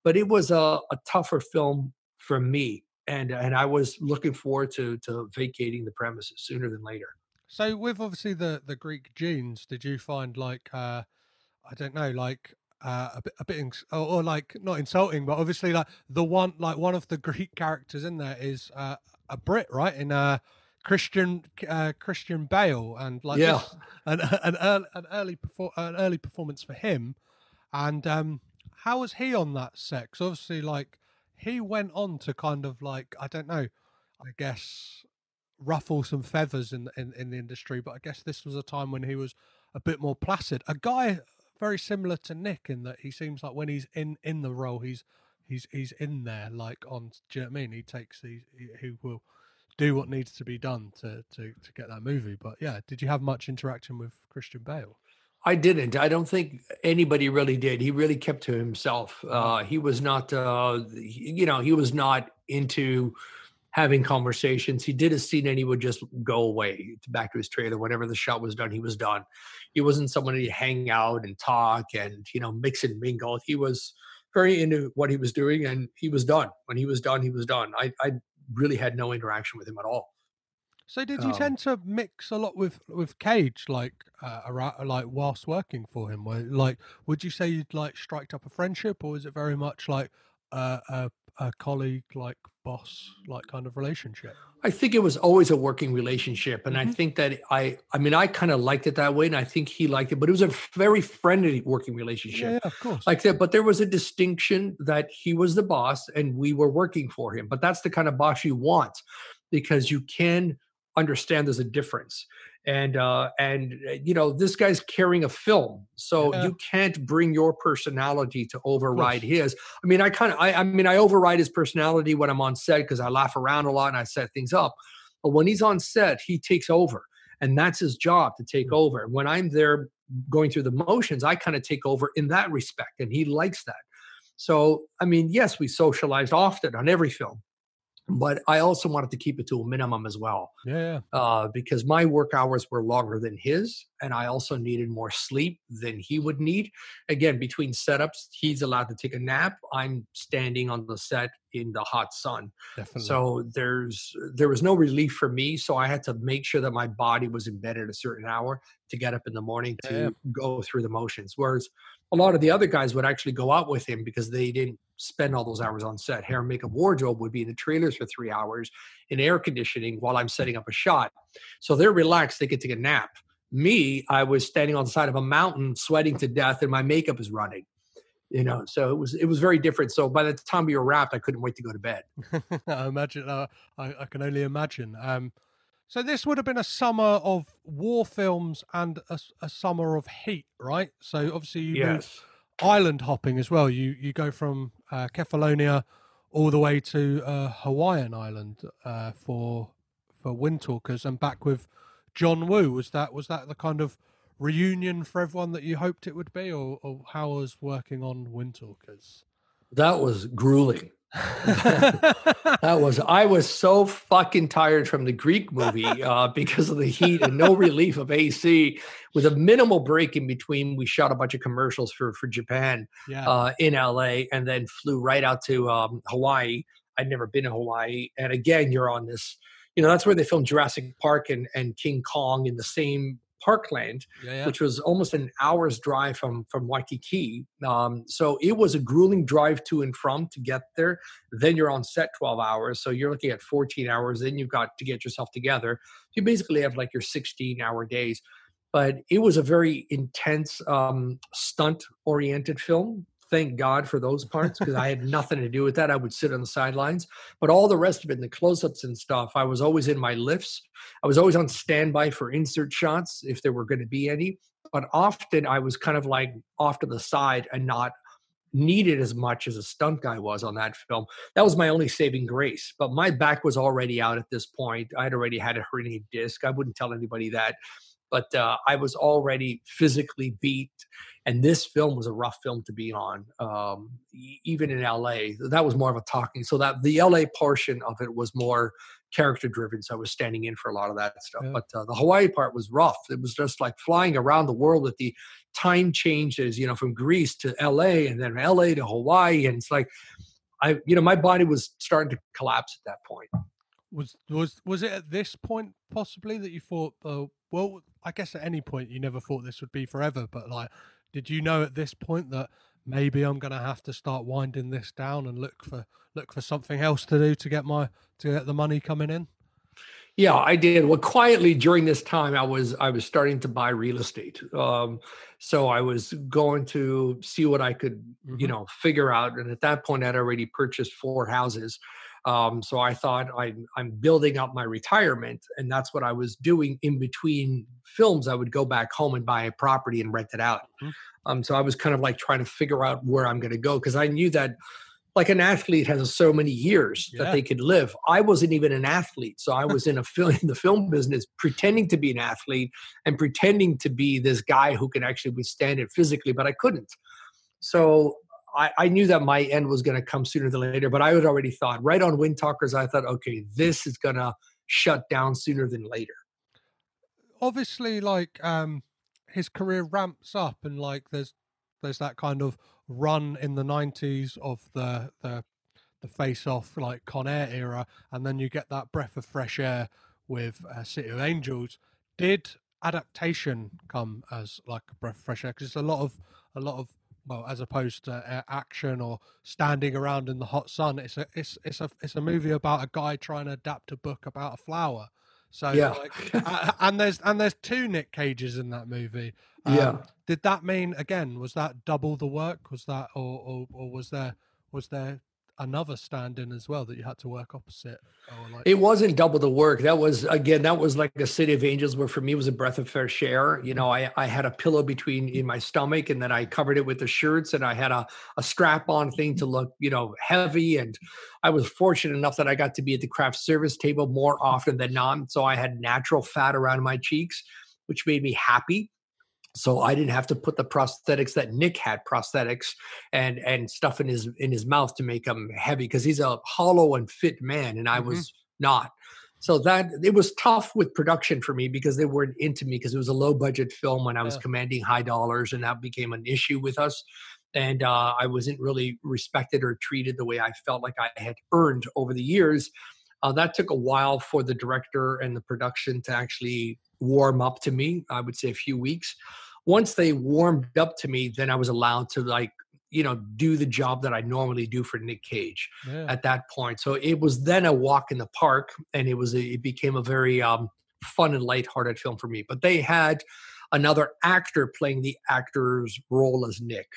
But it was a, a tougher film for me, and and I was looking forward to to vacating the premises sooner than later. So, with obviously the the Greek genes, did you find like uh I don't know, like uh, a bit, a bit, ins- or, or, like not insulting, but obviously like the one, like one of the Greek characters in there is uh, a Brit, right? In uh, Christian uh, Christian Bale, and like yeah, an an early an early, perfor- an early performance for him. And um, how was he on that set? Cause obviously, like he went on to kind of like I don't know, I guess ruffle some feathers in in, in the industry. But I guess this was a time when he was a bit more placid. A guy very similar to Nick in that he seems like when he's in in the role, he's he's he's in there like on do you know what I mean? He takes these he, he will do what needs to be done to, to to get that movie. But yeah, did you have much interaction with Christian Bale? I didn't. I don't think anybody really did. He really kept to himself. Mm-hmm. Uh, he was not, uh, he, you know, he was not into having conversations. He did a scene and he would just go away back to his trailer. Whenever the shot was done, he was done. He wasn't someone to hang out and talk and you know mix and mingle. He was very into what he was doing and he was done. When he was done, he was done. I, I really had no interaction with him at all. So did you Um, tend to mix a lot with with Cage, like uh, around, like whilst working for him? Where, like, would you say you'd like striked up a friendship, or is it very much like uh, a a colleague, like boss, like kind of relationship? I think it was always a working relationship, and I Mhm. think that I, I mean, I kind of liked it that way, and I think he liked it, but it was a very friendly working relationship. Yeah, yeah, of course. like that but there was a distinction that he was the boss and we were working for him but that's the kind of boss you want because you can understand there's a difference and uh and uh, you know this guy's carrying a film so Yeah. you can't bring your personality to override his i mean i kind of I, I mean i override his personality when i'm on set because i laugh around a lot and i set things up but when he's on set he takes over and that's his job to take Mm. over and when i'm there going through the motions i kind of take over in that respect and he likes that so i mean yes we socialized often on every film but i also wanted to keep it to a minimum as well yeah, yeah. uh, because my work hours were longer than his, and I also needed more sleep than he would need. Again, between setups, he's allowed to take a nap. I'm standing on the set in the hot sun, definitely. so there's there was no relief for me. So I had to make sure that my body was in bed at a certain hour to get up in the morning to Yeah. go through the motions. Whereas a lot of the other guys would actually go out with him because they didn't spend all those hours on set. Hair, makeup, wardrobe would be in the trailers for three hours in air conditioning while I'm setting up a shot. So they're relaxed, they can take a nap. Me, I was standing on the side of a mountain, sweating to death, and my makeup is running. You know, so it was it was very different. So by the time we were wrapped, I couldn't wait to go to bed. I imagine. Uh, I, I can only imagine. Um, so this would have been a summer of war films and a summer of heat, right? So obviously you do yes. island hopping as well. You you go from uh, Kefalonia all the way to uh, Hawaiian Island uh, for for Windtalkers and back with John Woo. Was that was that the kind of reunion for everyone that you hoped it would be, or, or how was working on Windtalkers? That was grueling. that was I was so fucking tired from the Greek movie uh, because of the heat and no relief of AC. With a minimal break in between, we shot a bunch of commercials for for Japan yeah, uh, in LA and then flew right out to um, Hawaii. I'd never been to Hawaii, and again, you're on this. You know, that's where they filmed Jurassic Park and, and King Kong in the same parkland yeah, yeah. which was almost an hour's drive from from Waikiki. Um, so it was a grueling drive to and from to get there. Then you're on set 12 hours, so you're looking at 14 hours. Then you've got to get yourself together. You basically have like your 16 hour days. But it was a very intense um, stunt oriented film. Thank God for those parts because I had nothing to do with that. I would sit on the sidelines, but all the rest of it, the close ups and stuff, I was always in my lifts. I was always on standby for insert shots if there were going to be any. But often I was kind of like off to the side and not needed as much as a stunt guy was on that film. That was my only saving grace. But my back was already out at this point. I'd already had a herniated disc. I wouldn't tell anybody that. But uh, I was already physically beat. And this film was a rough film to be on, um, even in LA. That was more of a talking. So that the LA portion of it was more character driven. So I was standing in for a lot of that stuff. Yeah. But uh, the Hawaii part was rough. It was just like flying around the world with the time changes, you know, from Greece to LA and then LA to Hawaii. And it's like, I, you know, my body was starting to collapse at that point. Was was was it at this point possibly that you thought? Uh, well, I guess at any point you never thought this would be forever, but like, did you know at this point that maybe I'm going to have to start winding this down and look for look for something else to do to get my to get the money coming in? Yeah, I did. Well, quietly during this time, I was I was starting to buy real estate. Um, so I was going to see what I could, you Mhm. know, figure out. And at that point, I'd already purchased four houses. Um, so I thought I'm I'm building up my retirement, and that's what I was doing in between films. I would go back home and buy a property and rent it out. Mhm. Um, so I was kind of like trying to figure out where I'm going to go because I knew that like an athlete has so many years Yeah. that they could live. I wasn't even an athlete, so I was in a film in the film business, pretending to be an athlete and pretending to be this guy who can actually withstand it physically, but I couldn't. So I, I knew that my end was going to come sooner than later. But I had already thought right on Windtalkers. I thought, okay, this is going to shut down sooner than later. Obviously, like um, his career ramps up, and like there's there's that kind of run in the '90s of the the the face off like Con Air era, and then you get that breath of fresh air with uh, City of Angels. Did adaptation come as like a breath of fresh air? Because it's a lot of a lot of well, as opposed to uh, action or standing around in the hot sun. It's a it's it's a it's a movie about a guy trying to adapt a book about a flower. So Yeah. like, uh, and there's and there's two Nick Cages in that movie. Um, Yeah. Did that mean again? Was that double the work? Was that or or, or was there was there another stand-in as well that you had to work opposite? Like, It wasn't double the work. That was again, that was like a city of angels where for me was a breath of fresh air. You know, I, I had a pillow between in my stomach and then I covered it with the shirts and I had a, a strap on thing to look, you know, heavy. And I was fortunate enough that I got to be at the craft service table more often than not. So I had natural fat around my cheeks, which made me happy. So I didn't have to put the prosthetics that Nick had prosthetics and and stuff in his in his mouth to make him heavy because he's a hollow and fit man and I Mhm. was not. So that it was tough with production for me because they weren't into me because it was a low budget film when I was Yeah. commanding high dollars and that became an issue with us. And uh, I wasn't really respected or treated the way I felt like I had earned over the years. Uh, that took a while for the director and the production to actually warm up to me. I would say a few weeks. Once they warmed up to me, then I was allowed to like, you know, do the job that I normally do for Nick Cage yeah. at that point. So it was then a walk in the park, and it was a, it became a very um, fun and lighthearted film for me. But they had another actor playing the actor's role as Nick.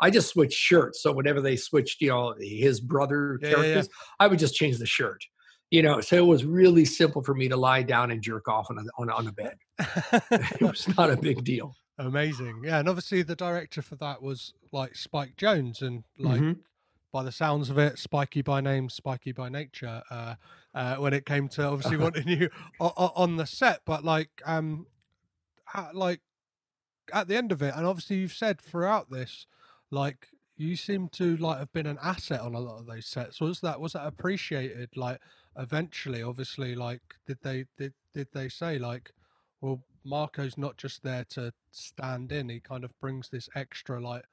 I just switched shirts, so whenever they switched, you know, his brother Yeah, yeah, yeah. characters, I would just change the shirt. You know, so it was really simple for me to lie down and jerk off on a, on, a- on a bed. It was not a big deal. Amazing. Yeah, and obviously the director for that was like Spike Jonze, and like Mhm. by the sounds of it, Spiky by name, Spiky by nature. Uh, uh, when it came to obviously wanting you on the set, but like, um, how, like at the end of it, and obviously you've said throughout this, like you seem to like have been an asset on a lot of those sets. Was that was that appreciated? Like eventually, obviously, like did they did did they say like, well, Marco's not just there to stand in; he kind of brings this extra like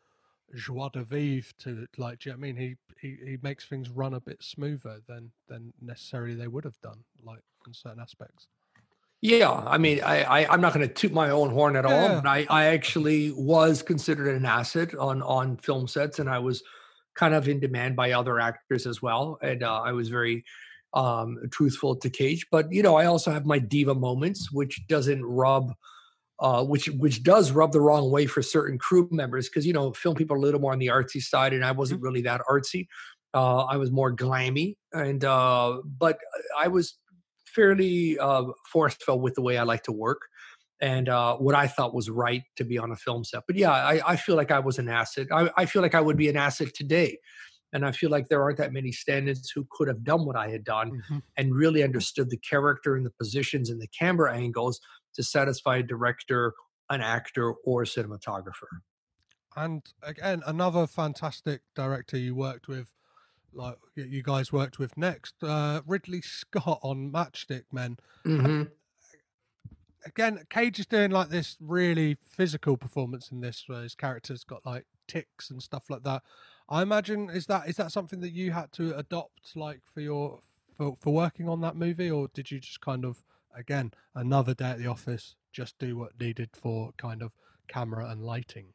joie de vivre to. Like, do you know what I mean? He he he makes things run a bit smoother than than necessarily they would have done, like in certain aspects. Yeah, I mean, I, I I'm not going to toot my own horn at all, Yeah. but I, I actually was considered an asset on on film sets, and I was kind of in demand by other actors as well, and uh, I was very um, truthful to Cage. But you know, I also have my diva moments, which doesn't rub. Uh, which which does rub the wrong way for certain crew members because you know film people are a little more on the artsy side and I wasn't really that artsy. Uh, I was more glammy and uh, but I was fairly uh, forceful with the way I like to work and uh, what I thought was right to be on a film set. But yeah, I, I feel like I was an asset. I, I feel like I would be an asset today. And I feel like there aren't that many stand-ins who could have done what I had done and really understood the character and the positions and the camera angles to satisfy a director, an actor, or a cinematographer. And again, another fantastic director you worked with, like you guys worked with next, uh, Ridley Scott on Matchstick Men. Mhm. Again, Cage is doing like this really physical performance in this, where his character's got like ticks and stuff like that. I imagine is that is that something that you had to adopt, like for your for for working on that movie, or did you just kind of again another day at the office, just do what needed for kind of camera and lighting?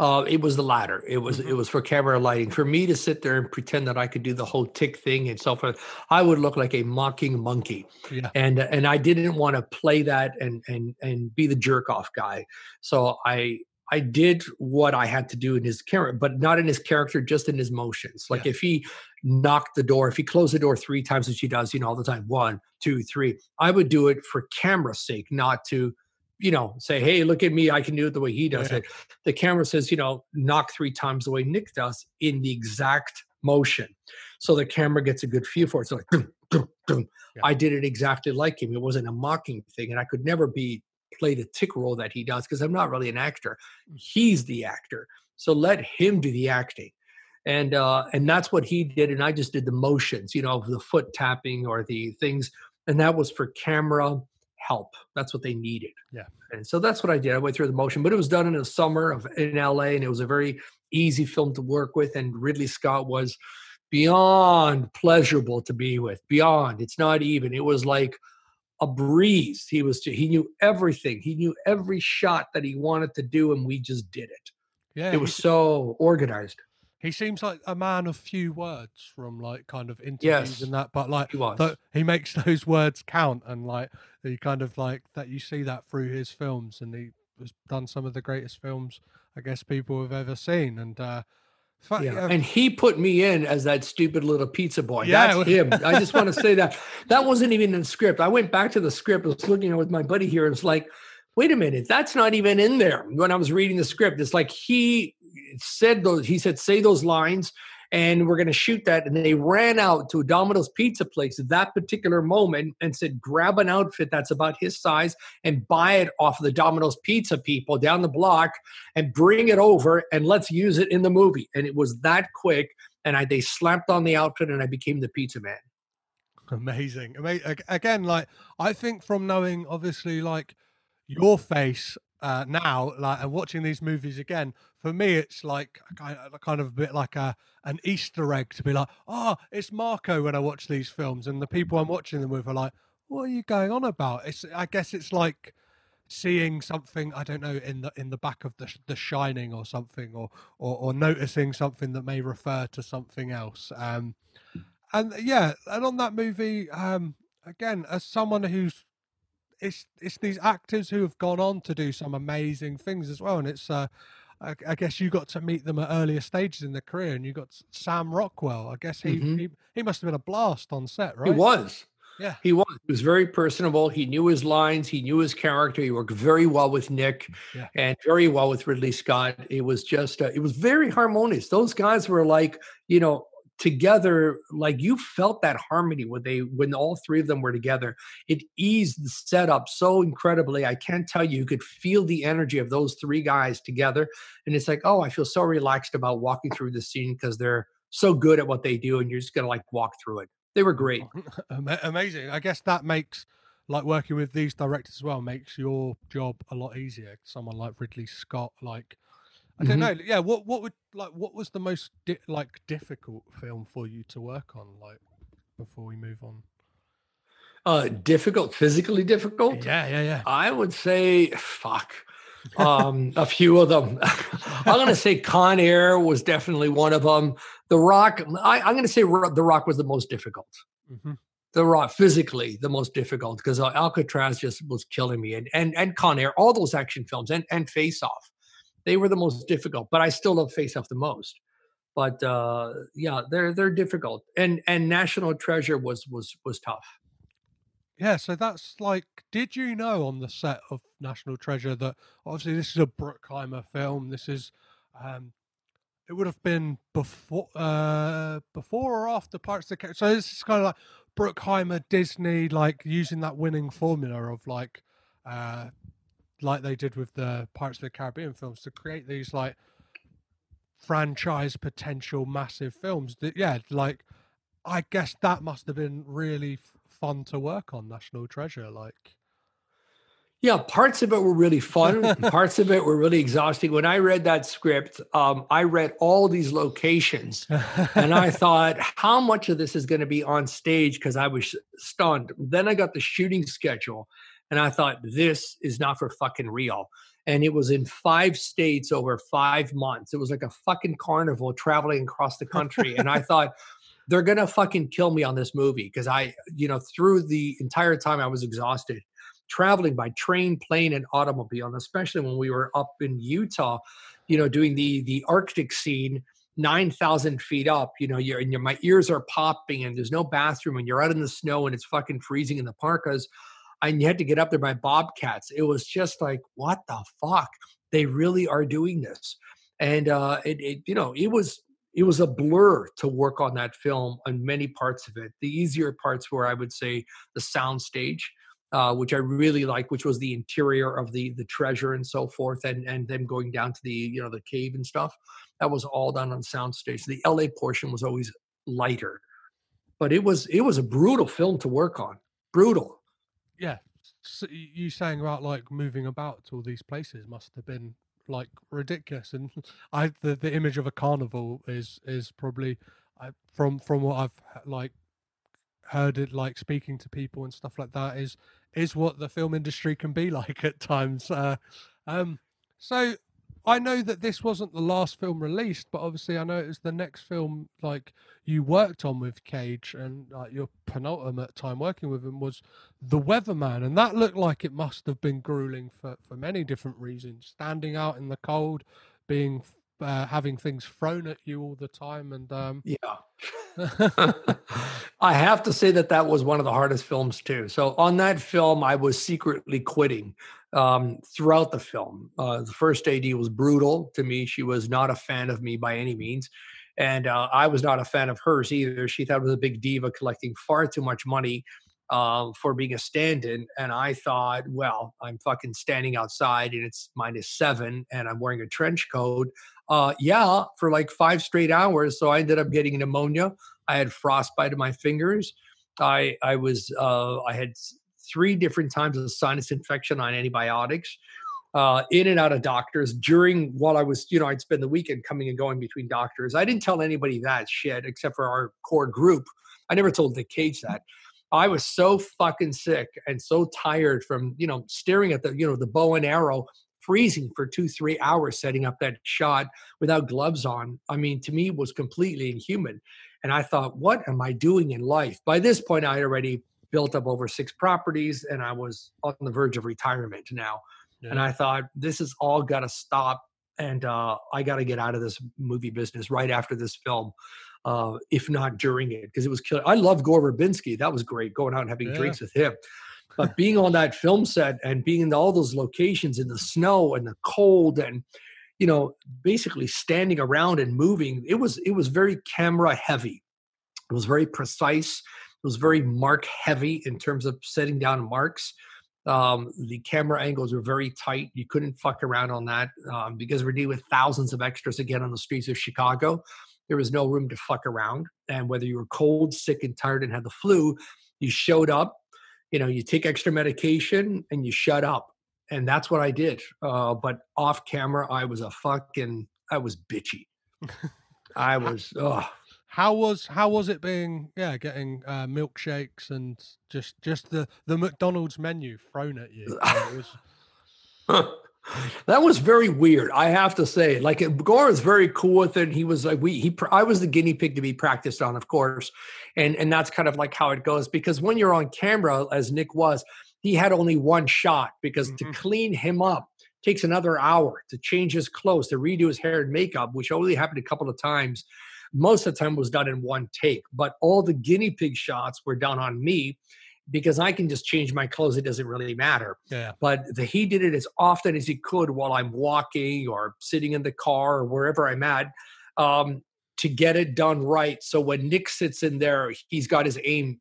Uh, it was the latter. It was Mhm. it was for camera lighting. For me to sit there and pretend that I could do the whole tick thing and so forth, I would look like a mocking monkey. Yeah. and and I didn't want to play that and and and be the jerk off guy. So I I did what I had to do in his character, but not in his character, just in his motions. Like Yeah. if he knocked the door, if he closed the door three times, which he does, you know, all the time, one, two, three, I would do it for camera's sake, not to, you know, say, hey, look at me, I can do it the way he does Yeah. it. The camera says, you know, knock three times the way Nick does in the exact motion. So the camera gets a good feel for it. So like. Yeah. I did it exactly like him. It wasn't a mocking thing, and I could never be play the tick role that he does because I'm not really an actor. He's the actor, so let him do the acting, and uh, and that's what he did, and I just did the motions, you know, the foot tapping or the things, and that was for camera help. That's what they needed. Yeah. And so that's what I did. I went through the motion, but it was done in the summer of in LA, and it was a very easy film to work with. And Ridley Scott was beyond pleasurable to be with. Beyond, it's not even. It was like a breeze. He was he knew everything. He knew every shot that he wanted to do, and we just did it. Yeah, it was so organized. he seems like a man of few words from like kind of interviews Yes, and that, but like He th- he makes those words count, and like he kind of like that. You see that through his films, and he has done some of the greatest films I guess people have ever seen, and. uh fa- yeah. and he put me in as that stupid little pizza boy. Yeah. That's him. I just want to say that that wasn't even in the script. I went back to the script. I was looking at it with my buddy here. and It's like, wait a minute, that's not even in there. When I was reading the script, it's like he said those. He said, say those lines, and we're going to shoot that. And they ran out to a Domino's pizza place at that particular moment and said, grab an outfit that's about his size and buy it off of the Domino's pizza people down the block and bring it over and let's use it in the movie. And it was that quick. And I they slapped on the outfit and I became the pizza man. Amazing. Ama- Again, like I think from knowing obviously like your face uh, now, like and watching these movies again, for me it's like a kind of, kind of a bit like a an Easter egg to be like, oh, it's Marco when I watch these films, and the people I'm watching them with are like, what are you going on about? It's I guess it's like seeing something I don't know in the in the back of the the Shining or something, or or, or noticing something that may refer to something else. Um, and yeah, and on that movie, um, again, as someone who's it's it's these actors who have gone on to do some amazing things as well, and it's uh, I, I guess you got to meet them at earlier stages in their career, and you got Sam Rockwell. I guess he Mhm. he, he must have been a blast on set, right? He was. Yeah. He was. He was very personable. He knew his lines. He knew his character. He worked very well with Nick Yeah. and very well with Ridley Scott. It was just, uh, it was very harmonious. Those guys were like, you know, together, like you felt that harmony when they, when all three of them were together. It eased the setup so incredibly. I can't tell you, you could feel the energy of those three guys together. And it's like, oh, I feel so relaxed about walking through the scene because they're so good at what they do. And you're just to like walk through it. They were great. Amazing. I guess that makes like working with these directors as well makes your job a lot easier. Someone like Ridley Scott, like I don't Mhm. know, yeah. What what would like what was the most di- like difficult film for you to work on? Like before we move on. Uh, difficult, physically difficult. Yeah, yeah, yeah. I would say, fuck, um, a few of them. I'm going to say Con Air was definitely one of them. The Rock, I, I'm going to say The Rock was the most difficult. hmm The Rock, physically, the most difficult because uh, Alcatraz just was killing me, and and and Con Air, all those action films, and and Face Off, they were the most difficult. But I still love Face Off the most. But uh, yeah, they're they're difficult, and and National Treasure was was was tough. Yeah, so that's like, did you know on the set of National Treasure that obviously this is a Bruckheimer film? This is, um, it would have been before, uh, before or after Pirates of the Caribbean. So this is kind of like Bruckheimer, Disney, like using that winning formula of like, uh, like they did with the Pirates of the Caribbean films to create these like franchise potential massive films. That yeah, like I guess that must have been really f- fun to work on National Treasure. Like, Yeah, parts of it were really fun. parts of it were really exhausting. When I read that script, um, I read all these locations and I thought, how much of this is going to be on stage? Because I was stunned. Then I got the shooting schedule and I thought, this is not for fucking real. And it was in five states over five months. It was like a fucking carnival traveling across the country. and I thought, they're going to fucking kill me on this movie because I, you know, through the entire time I was exhausted traveling by train, plane, and automobile, and especially when we were up in Utah, you know, doing the the Arctic scene, nine thousand feet up. You know, you're and your my ears are popping, and there's no bathroom, and you're out in the snow, and it's fucking freezing in the parkas, and you had to get up there by bobcats. It was just like, what the fuck? They really are doing this, and uh, it, it you know, it was it was a blur to work on that film on many parts of it. The easier parts were, I would say, the sound stage uh, which I really like, which was the interior of the the treasure and so forth, and and them going down to the you know the cave and stuff. That was all done on soundstage. The LA portion was always lighter, but it was it was a brutal film to work on. Brutal. Yeah, so you saying about like moving about to all these places must have been like ridiculous. And I, the, the image of a carnival is is probably I, from from what I've like heard it like speaking to people and stuff like that is is what the film industry can be like at times. Uh, um, so I know that this wasn't the last film released, but obviously I know it was the next film like you worked on with Cage, and like your penultimate time working with him was The Weatherman, and that looked like it must have been grueling for for many different reasons. Standing out in the cold, being uh, having things thrown at you all the time, and um... yeah, I have to say that that was one of the hardest films too. So on that film, I was secretly quitting um, throughout the film. Uh, the first AD was brutal to me. She was not a fan of me by any means. And uh, I was not a fan of hers either. She thought I was a big diva collecting far too much money uh, for being a stand in. And I thought, well, I'm fucking standing outside and it's minus seven and I'm wearing a trench coat. Uh, yeah, for like five straight hours. So I ended up getting pneumonia. I had frostbite in my fingers. I I was uh, I had three different times of sinus infection on antibiotics, uh, in and out of doctors during while I was, you know, I'd spend the weekend coming and going between doctors. I didn't tell anybody that shit except for our core group. I never told Nick Cage that. I was so fucking sick and so tired from, you know, staring at the, you know, the bow and arrow, freezing for two, three hours setting up that shot without gloves on. I mean, to me, was completely inhuman. And I thought, what am I doing in life? By this point, I had already built up over six properties and I was on the verge of retirement now. Yeah. And I thought, this is all got to stop. And uh, I got to get out of this movie business right after this film, uh, if not during it, because it was killing. I love Gore Verbinski. That was great, going out and having yeah. drinks with him. But being on that film set and being in all those locations in the snow and the cold and you know basically standing around and moving it was it was very camera heavy it was very precise it was very mark heavy in terms of setting down marks. Um, the camera angles were very tight. You couldn't fuck around on that um, because we're dealing with thousands of extras again on the streets of Chicago. There was no room to fuck around. And whether you were cold, sick, and tired and had the flu, you showed up. You know, you take extra medication and you shut up. And that's what I did. Uh, but off camera, I was a fucking, I was bitchy. I was, oh, how was how was it being yeah getting uh, milkshakes and just just the the McDonald's menu thrown at you? was... that was very weird. I have to say, like Gore was very cool with it. He was like we he I was the guinea pig to be practiced on, of course, and and that's kind of like how it goes because when you're on camera, as Nick was, he had only one shot because mm-hmm. to clean him up takes another hour to change his clothes to redo his hair and makeup, which only happened a couple of times most of the time was done in one take but all the guinea pig shots were done on me because I can just change my clothes. It doesn't really matter. Yeah. But the, he did it as often as he could while I'm walking or sitting in the car or wherever I'm at um, to get it done right. So when Nick sits in there, he's got his aim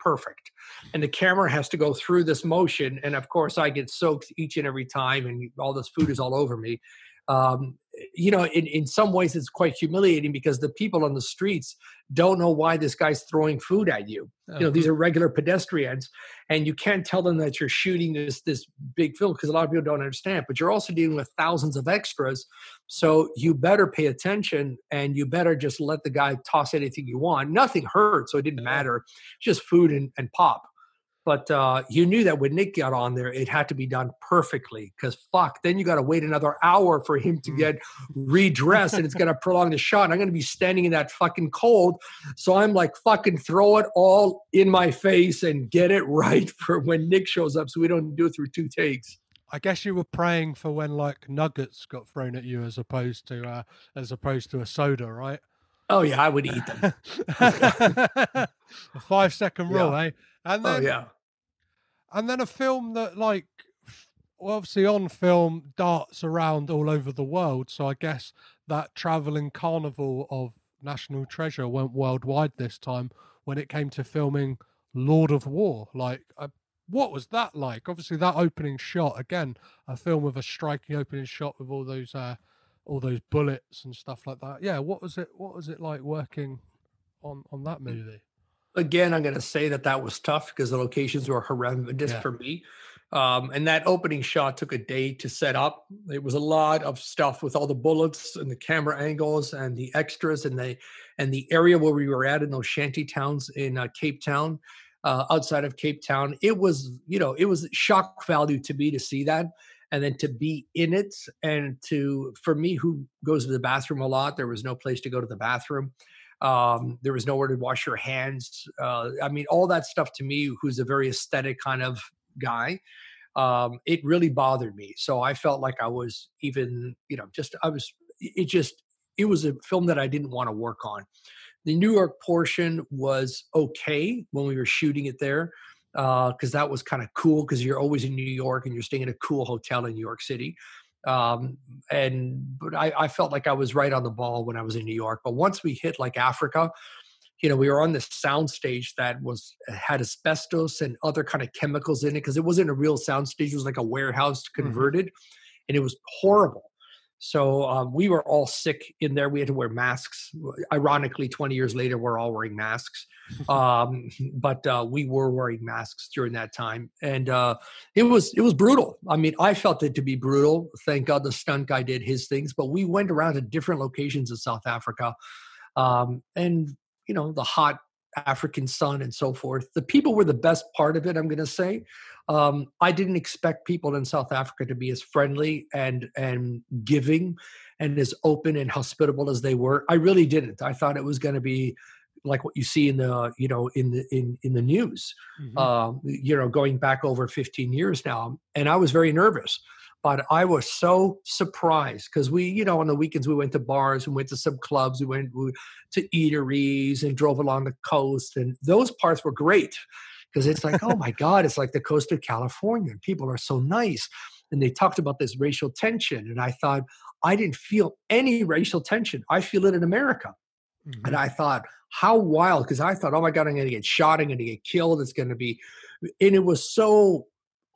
perfect. And the camera has to go through this motion. And of course, I get soaked each and every time, and all this food is all over me um, you know, in, in some ways it's quite humiliating because the people on the streets don't know why this guy's throwing food at you. Uh-huh. You know, these uh-huh. are regular pedestrians, and you can't tell them that you're shooting this this big film because a lot of people don't understand. But you're also dealing with thousands of extras, so you better pay attention and you better just let the guy toss anything you want. Nothing hurt, so it didn't matter. Just food and, and pop. But uh, you knew that when Nick got on there, it had to be done perfectly because fuck, then you got to wait another hour for him to mm. get redressed and it's going to prolong the shot. And I'm going to be standing in that fucking cold. So I'm like, fucking throw it all in my face and get it right for when Nick shows up so we don't do it through two takes. I guess you were praying for when like nuggets got thrown at you as opposed to uh, as opposed to a soda, right? Oh yeah, I would eat them. a five second rule, yeah. eh? And oh, then, oh yeah and then a film that like well, obviously on film darts around all over the world. So i guess that traveling carnival of national treasure went worldwide this time when it came to filming lord of war. Like uh, what was that like? Obviously that opening shot again a film with a striking opening shot with all those uh all those bullets and stuff like that. Yeah what was it what was it like working on on that movie again, I'm going to say that that was tough because the locations were horrendous yeah. for me. Um, and that opening shot took a day to set up. It was a lot of stuff with all the bullets and the camera angles and the extras and the and the area where we were at in those shanty towns in uh, Cape Town, uh, outside of Cape Town. It was you know it was shock value to me to see that and then to be in it and to for me who goes to the bathroom a lot there was no place to go to the bathroom um, there was nowhere to wash your hands uh, i mean all that stuff to me who's a very aesthetic kind of guy um, it really bothered me. So i felt like i was even you know just i was it just it was a film that i didn't want to work on. The new york portion was okay when we were shooting it there because uh, that was kind of cool because you're always in new york and you're staying in a cool hotel in new york city um, and but I, I felt like i was right on the ball when i was in new york but once we hit like africa you know, we were on this sound stage that was had asbestos and other kind of chemicals in it because it wasn't a real sound stage; it was like a warehouse mm-hmm. converted, mm-hmm. and it was horrible. So um, we were all sick in there. We had to wear masks. Ironically, 20 years later, we're all wearing masks. Um, but uh, we were wearing masks during that time, and uh, it was it was brutal. I mean, I felt it to be brutal. Thank God the stunt guy did his things. But we went around to different locations in South Africa, um, and you know the hot African sun and so forth. The people were the best part of it. I'm going to say. Um, I didn't expect people in South Africa to be as friendly and and giving and as open and hospitable as they were. I really didn't. I thought it was going to be like what you see in the you know in the in in the news. Mm-hmm. Uh, you know, going back over 15 years now, and I was very nervous. But I was so surprised because we, you know, on the weekends we went to bars, we went to some clubs, we went to eateries and drove along the coast, and those parts were great because it's like, oh my God, it's like the coast of California, and people are so nice. And they talked about this racial tension, and I thought I didn't feel any racial tension. I feel it in America. Mm-hmm. And I thought, how wild, because I thought, oh my God, I'm going to get shot, I'm going to get killed, it's going to be. And it was so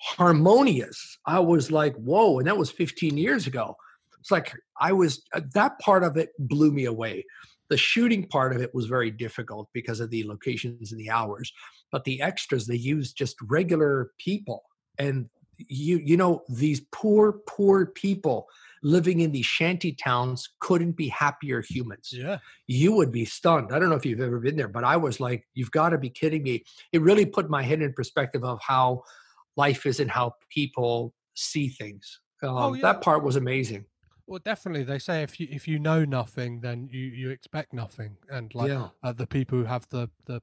harmonious. I was like, whoa. And that was 15 years ago. It's like I was, uh, that part of it blew me away. The shooting part of it was very difficult because of the locations and the hours. But the extras, they used just regular people. And you, you know, these poor, poor people living in these shanty towns couldn't be happier humans. Yeah. You would be stunned. I don't know if you've ever been there, but I was like, you've got to be kidding me. It really put my head in perspective of how life is and how people see things. Oh, um, oh, yeah. That part was amazing. Well, definitely, they say if you if you know nothing, then you you expect nothing, and like yeah. uh, the people who have the the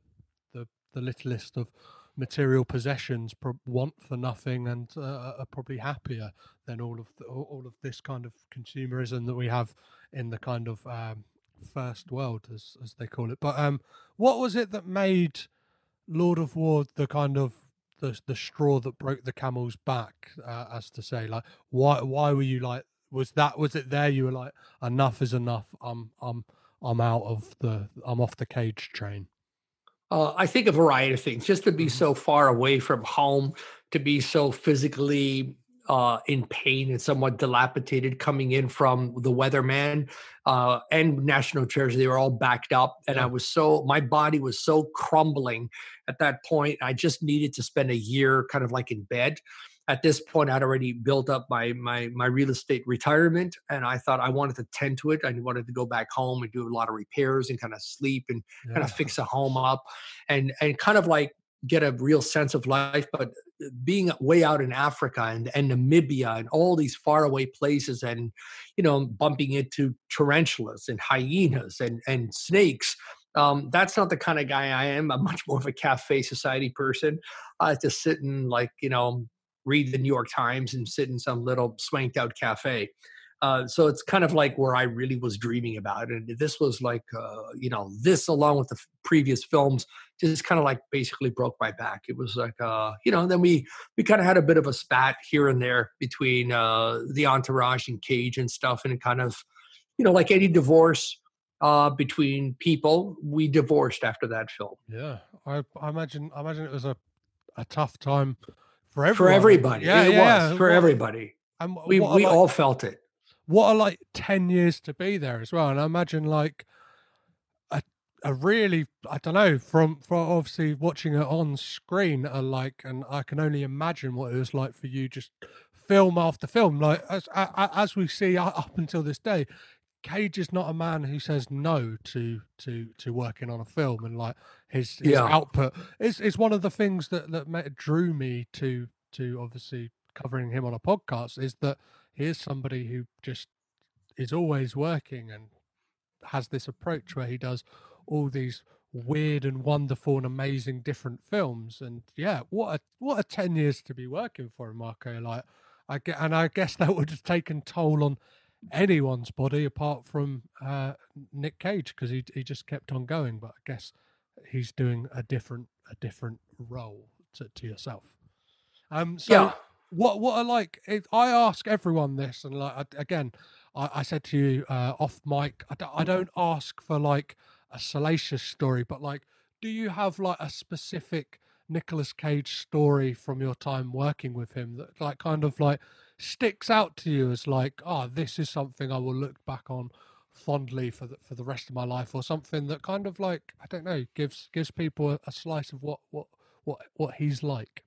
the the littlest of material possessions pro- want for nothing and uh, are probably happier than all of the, all of this kind of consumerism that we have in the kind of um, first world, as as they call it. But um, what was it that made Lord of War the kind of the the straw that broke the camel's back, uh, as to say, like why why were you like was that was it there? You were like enough is enough. I'm I'm I'm out of the I'm off the cage train. Uh, I think a variety of things. Just to be mm-hmm. so far away from home, to be so physically uh, in pain and somewhat dilapidated coming in from the weatherman uh, and national treasure they were all backed up. And i was so my body was so crumbling at that point i just needed to spend a year kind of like in bed. At this point i'd already built up my my my real estate retirement and i thought i wanted to tend to it. I wanted to go back home and do a lot of repairs and kind of sleep and yeah. kind of fix a home up. And and kind of like get a real sense of life but being way out in Africa and, and Namibia and all these faraway places and, you know, bumping into tarantulas and hyenas and, and snakes. Um, that's not the kind of guy I am. I'm much more of a cafe society person. I to sit and like, you know, read the New York Times and sit in some little swanked out cafe. Uh, so it's kind of like where I really was dreaming about. And this was like, uh, you know, this along with the f- previous films just kind of like basically broke my back. It was like, uh, you know, then we we kind of had a bit of a spat here and there between uh, the entourage and Cage and stuff, and it kind of, you know, like any divorce uh, between people, we divorced after that film. Yeah, I, I imagine I imagine it was a a tough time for everyone. For everybody, yeah, it yeah. was for everybody. And we we like, all felt it what are like 10 years to be there as well and i imagine like a, a really I don't know from from obviously watching it on screen uh, like and I can only imagine what it was like for you just film after film like as as we see up until this day Cage is not a man who says no to to to working on a film and like his, his yeah. output is is one of the things that that drew me to to obviously covering him on a podcast is that he is somebody who just is always working and has this approach where he does all these weird and wonderful and amazing different films. And yeah, what a what a ten years to be working for Marco. Like I get, and I guess that would have taken toll on anyone's body apart from uh, Nick Cage because he he just kept on going. But I guess he's doing a different a different role to, to yourself. Um, so yeah. What what I like, I ask everyone this, and like again, I, I said to you uh, off mic, I don't, ask for like a salacious story, but like, do you have like a specific Nicolas Cage story from your time working with him that like kind of like sticks out to you as like, oh, this is something I will look back on fondly for the for the rest of my life, or something that kind of like I don't know gives gives people a, a slice of what what what what he's like.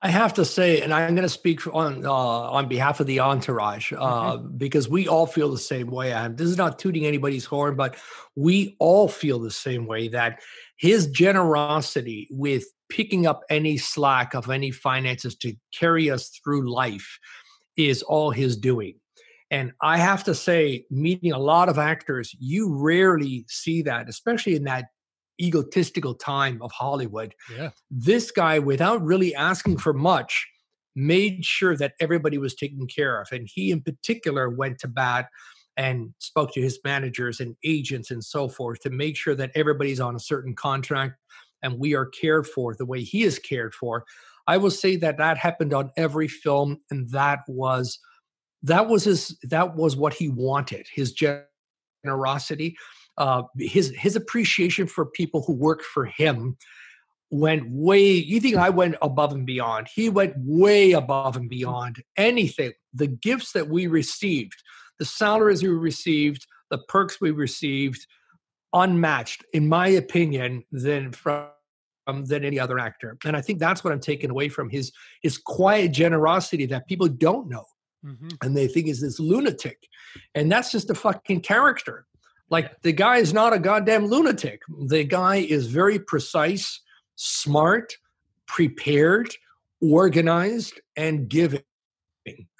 I have to say, and I'm going to speak on uh, on behalf of the entourage uh, mm-hmm. because we all feel the same way. And this is not tooting anybody's horn, but we all feel the same way that his generosity with picking up any slack of any finances to carry us through life is all his doing. And I have to say, meeting a lot of actors, you rarely see that, especially in that egotistical time of Hollywood. Yeah. This guy, without really asking for much, made sure that everybody was taken care of. And he, in particular, went to bat and spoke to his managers and agents and so forth to make sure that everybody's on a certain contract and we are cared for the way he is cared for. I will say that that happened on every film, and that was that was his that was what he wanted. His generosity uh, his his appreciation for people who work for him went way you think i went above and beyond. He went way above and beyond anything. The gifts that we received the salaries we received the perks we received unmatched in my opinion than from um, than any other actor. And i think that's what i'm taking away from his his quiet generosity that people don't know. Mm-hmm. and they think is this lunatic. And that's just a fucking character like the guy is not a goddamn lunatic. The guy is very precise, smart, prepared, organized, and giving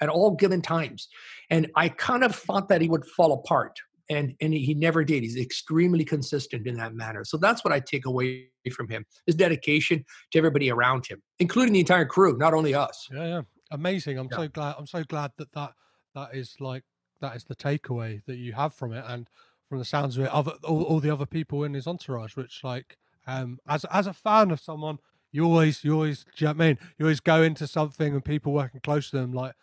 at all given times. And I kind of thought that he would fall apart. And, and he never did. He's extremely consistent in that manner. So that's what I take away from him: his dedication to everybody around him, including the entire crew, not only us. Yeah, yeah, amazing. I'm yeah. so glad. I'm so glad that that that is like that is the takeaway that you have from it. And from the sounds of it, other all, all the other people in his entourage, which like um as as a fan of someone, you always you always do you know what I mean? You always go into something and people working close to them like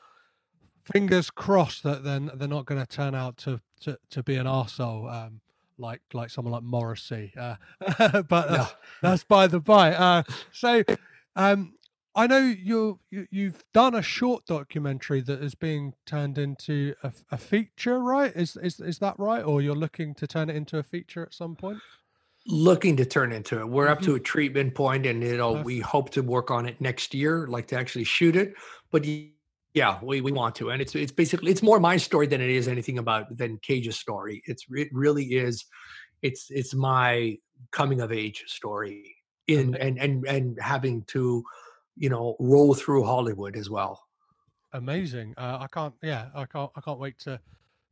fingers crossed that then they're not going to turn out to, to to be an arsehole, um like like someone like Morrissey. Uh, but that's, yeah. that's by the by. Uh, so um I know you, you have done a short documentary that is being turned into a, a, feature, right? Is is is that right, or you're looking to turn it into a feature at some point? Looking to turn into it. We're mm-hmm. up to mm-hmm. a treatment point, and it'll. Perfect. We hope to work on it next year, like to actually shoot it. But yeah, we, we want to, and it's it's basically it's more my story than it is anything about than Cage's story. It's it really is. It's it's my coming of age story in and and and having to you know roll through Hollywood as well. Amazing. Uh, I can't. Yeah, I can't. I can't wait to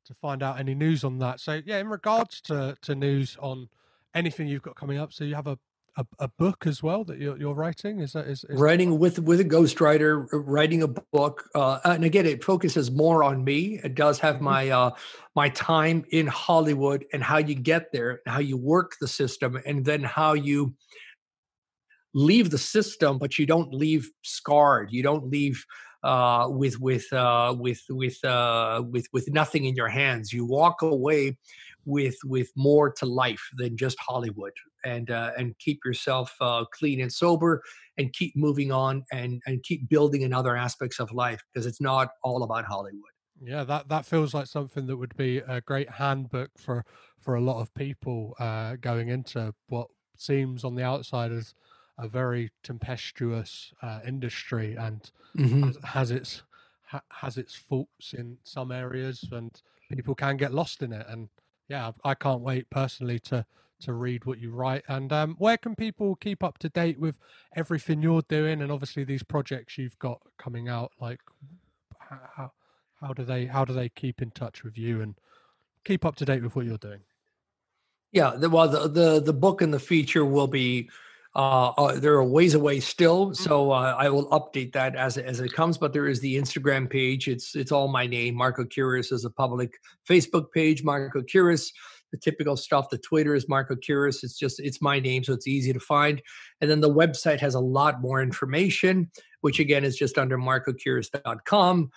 to find out any news on that. So yeah, in regards to to news on anything you've got coming up, so you have a a, a book as well that you're, you're writing. Is that is, is writing with with a ghostwriter, writing a book, uh, and again, it focuses more on me. It does have mm-hmm. my uh, my time in Hollywood and how you get there, how you work the system, and then how you leave the system, but you don't leave scarred. You don't leave uh, with with uh, with with uh, with with nothing in your hands. You walk away with with more to life than just Hollywood, and uh, and keep yourself uh, clean and sober, and keep moving on, and and keep building in other aspects of life because it's not all about Hollywood. Yeah, that that feels like something that would be a great handbook for for a lot of people uh, going into what seems on the outside as a very tempestuous uh, industry and Mhm. has, has its ha, has its faults in some areas, and people can get lost in it. And yeah, I I can't wait personally to to read what you write. And um, where can people keep up to date with everything you're doing, and obviously these projects you've got coming out? Like, how how do they how do they keep in touch with you and keep up to date with what you're doing? Yeah, the, well, the, the the book and the feature will be uh, uh there are ways away still, so uh, I will update that as it- as it comes. But there is the Instagram page. It's it's all my name. Marco Kyris is a public Facebook page. Marco Kyris, the typical stuff. The Twitter is Marco Kyris. It's just it's my name, so it's easy to find. And then the website has a lot more information, which again is just under marcokyris.com.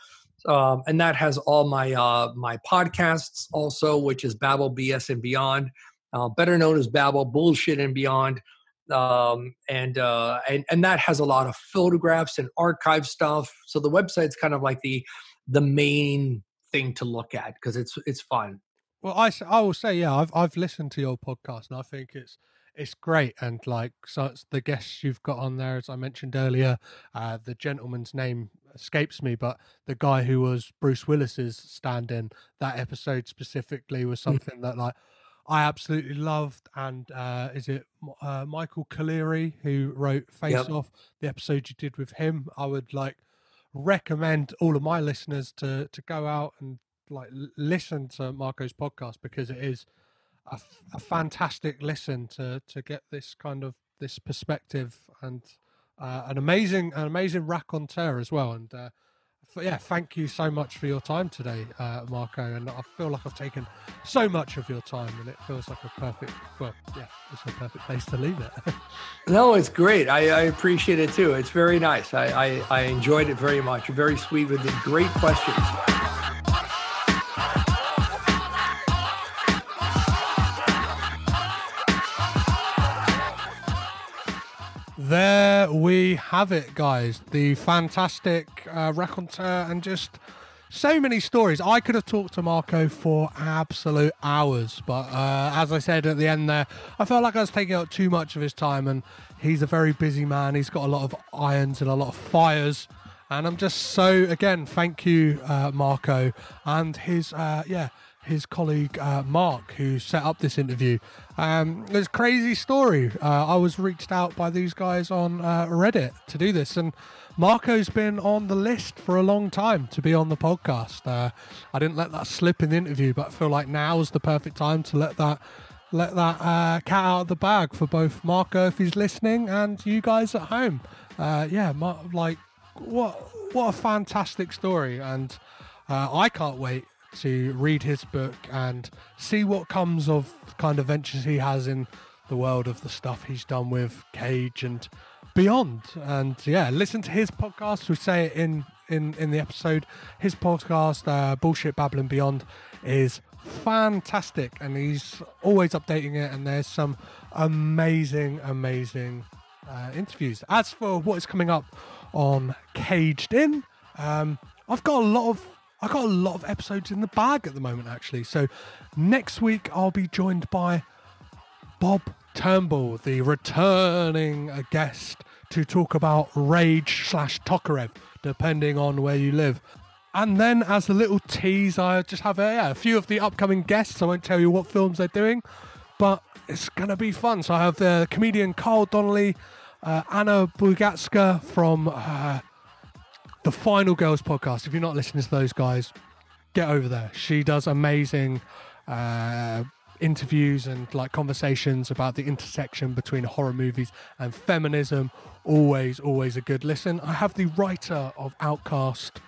Um, and that has all my uh, my podcasts also, which is Babel BS and Beyond uh, better known as Babel, Bullshit and Beyond. Um, and, uh, and and that has a lot of photographs and archive stuff. So the website's kind of like the the main thing to look at because it's it's fun. Well, I, I will say, yeah, I've I've listened to your podcast and I think it's it's great. And like, so it's the guests you've got on there, as I mentioned earlier, uh, the gentleman's name escapes me, but the guy who was Bruce Willis's stand-in, that episode specifically was something that like I absolutely loved. And uh, is it uh, Michael Colleary who wrote Face Yep. Off? The episode you did with him, I would like recommend all of my listeners to to go out and like listen to Marco's podcast because it is a, f- a fantastic listen to to get this kind of this perspective and uh, an amazing an amazing raconteur as well and uh, yeah thank you so much for your time today uh, Marco and I feel like I've taken so much of your time and it feels like a perfect well yeah it's a perfect place to leave it No, it's great. I, I appreciate it too. It's very nice. I, I, I enjoyed it very much. Very sweet with the great questions. Have it, guys. The fantastic uh, raconteur and just so many stories. I could have talked to Marco for absolute hours, but uh, as I said at the end there, I felt like I was taking up too much of his time, and he's a very busy man. He's got a lot of irons and a lot of fires. And I'm just so, again, thank you, uh, Marco, and his, uh, yeah, his colleague uh, Mark, who set up this interview. Um, crazy story. Uh, I was reached out by these guys on uh, Reddit to do this, and Marco's been on the list for a long time to be on the podcast. Uh, I didn't let that slip in the interview, but I feel like now's the perfect time to let that let that uh, cat out of the bag for both Marco if he's listening and you guys at home. Uh, yeah, Mar- like what what a fantastic story, and I can't wait to read his book and see what comes of kind of ventures he has in the world of the stuff he's done with Cage and beyond. And yeah, listen to his podcast. We say it in in in the episode. His podcast, uh, Bullshit Babbling Beyond, is fantastic, and he's always updating it. And there's some amazing, amazing uh, interviews. As for what is coming up on Caged In, um, I've got a lot of I've got a lot of episodes in the bag at the moment, actually. So next week I'll be joined by Bob Turnbull, the returning uh, guest, to talk about Rage slash Tokarev, depending on where you live. And then, as a little tease, I just have a, yeah, a few of the upcoming guests. I won't tell you what films they're doing, but it's going to be fun. So I have the comedian Carl Donnelly, uh, Anna Bogutskaya from uh, the Final Girls podcast. If you're not listening to those guys, get over there. She does amazing uh, interviews and like conversations about the intersection between horror movies and feminism. Always, always a good listen. I have the writer of Outcast.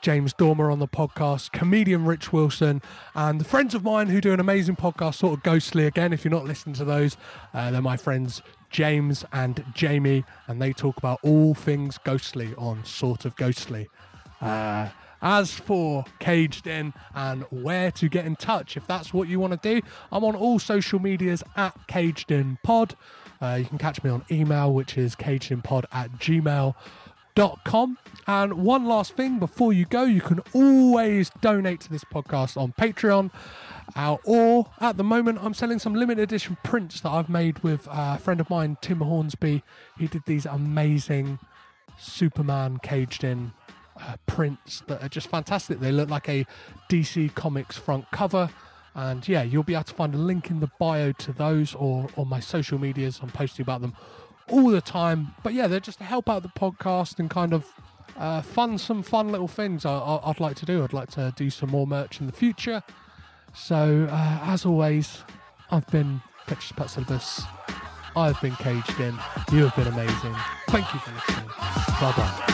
James Dormer on the podcast, comedian Rich Wilson, and friends of mine who do an amazing podcast, sort of ghostly. Again, if you're not listening to those, uh, they're my friends James and Jamie, and they talk about all things ghostly on Sort of Ghostly. Uh, as for Caged In and where to get in touch, if that's what you want to do, I'm on all social medias at Caged In Pod. Uh, you can catch me on email, which is cagedinpod at gmail com. And one last thing before you go, you can always donate to this podcast on Patreon. Uh, or at the moment, I'm selling some limited edition prints that I've made with a friend of mine, Tim Hornsby. He did these amazing Superman caged in uh, prints that are just fantastic. They look like a DC Comics front cover. And yeah, you'll be able to find a link in the bio to those or on my social medias. I'm posting about them all the time. But yeah, they're just to help out the podcast and kind of uh, fund some fun little things I, would like to do. I'd like to do some more merch in the future. So, uh, as always, I've been Petrus Patsilibus. I've been caged in. You have been amazing. Thank you for listening. Bye bye.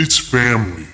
it's family.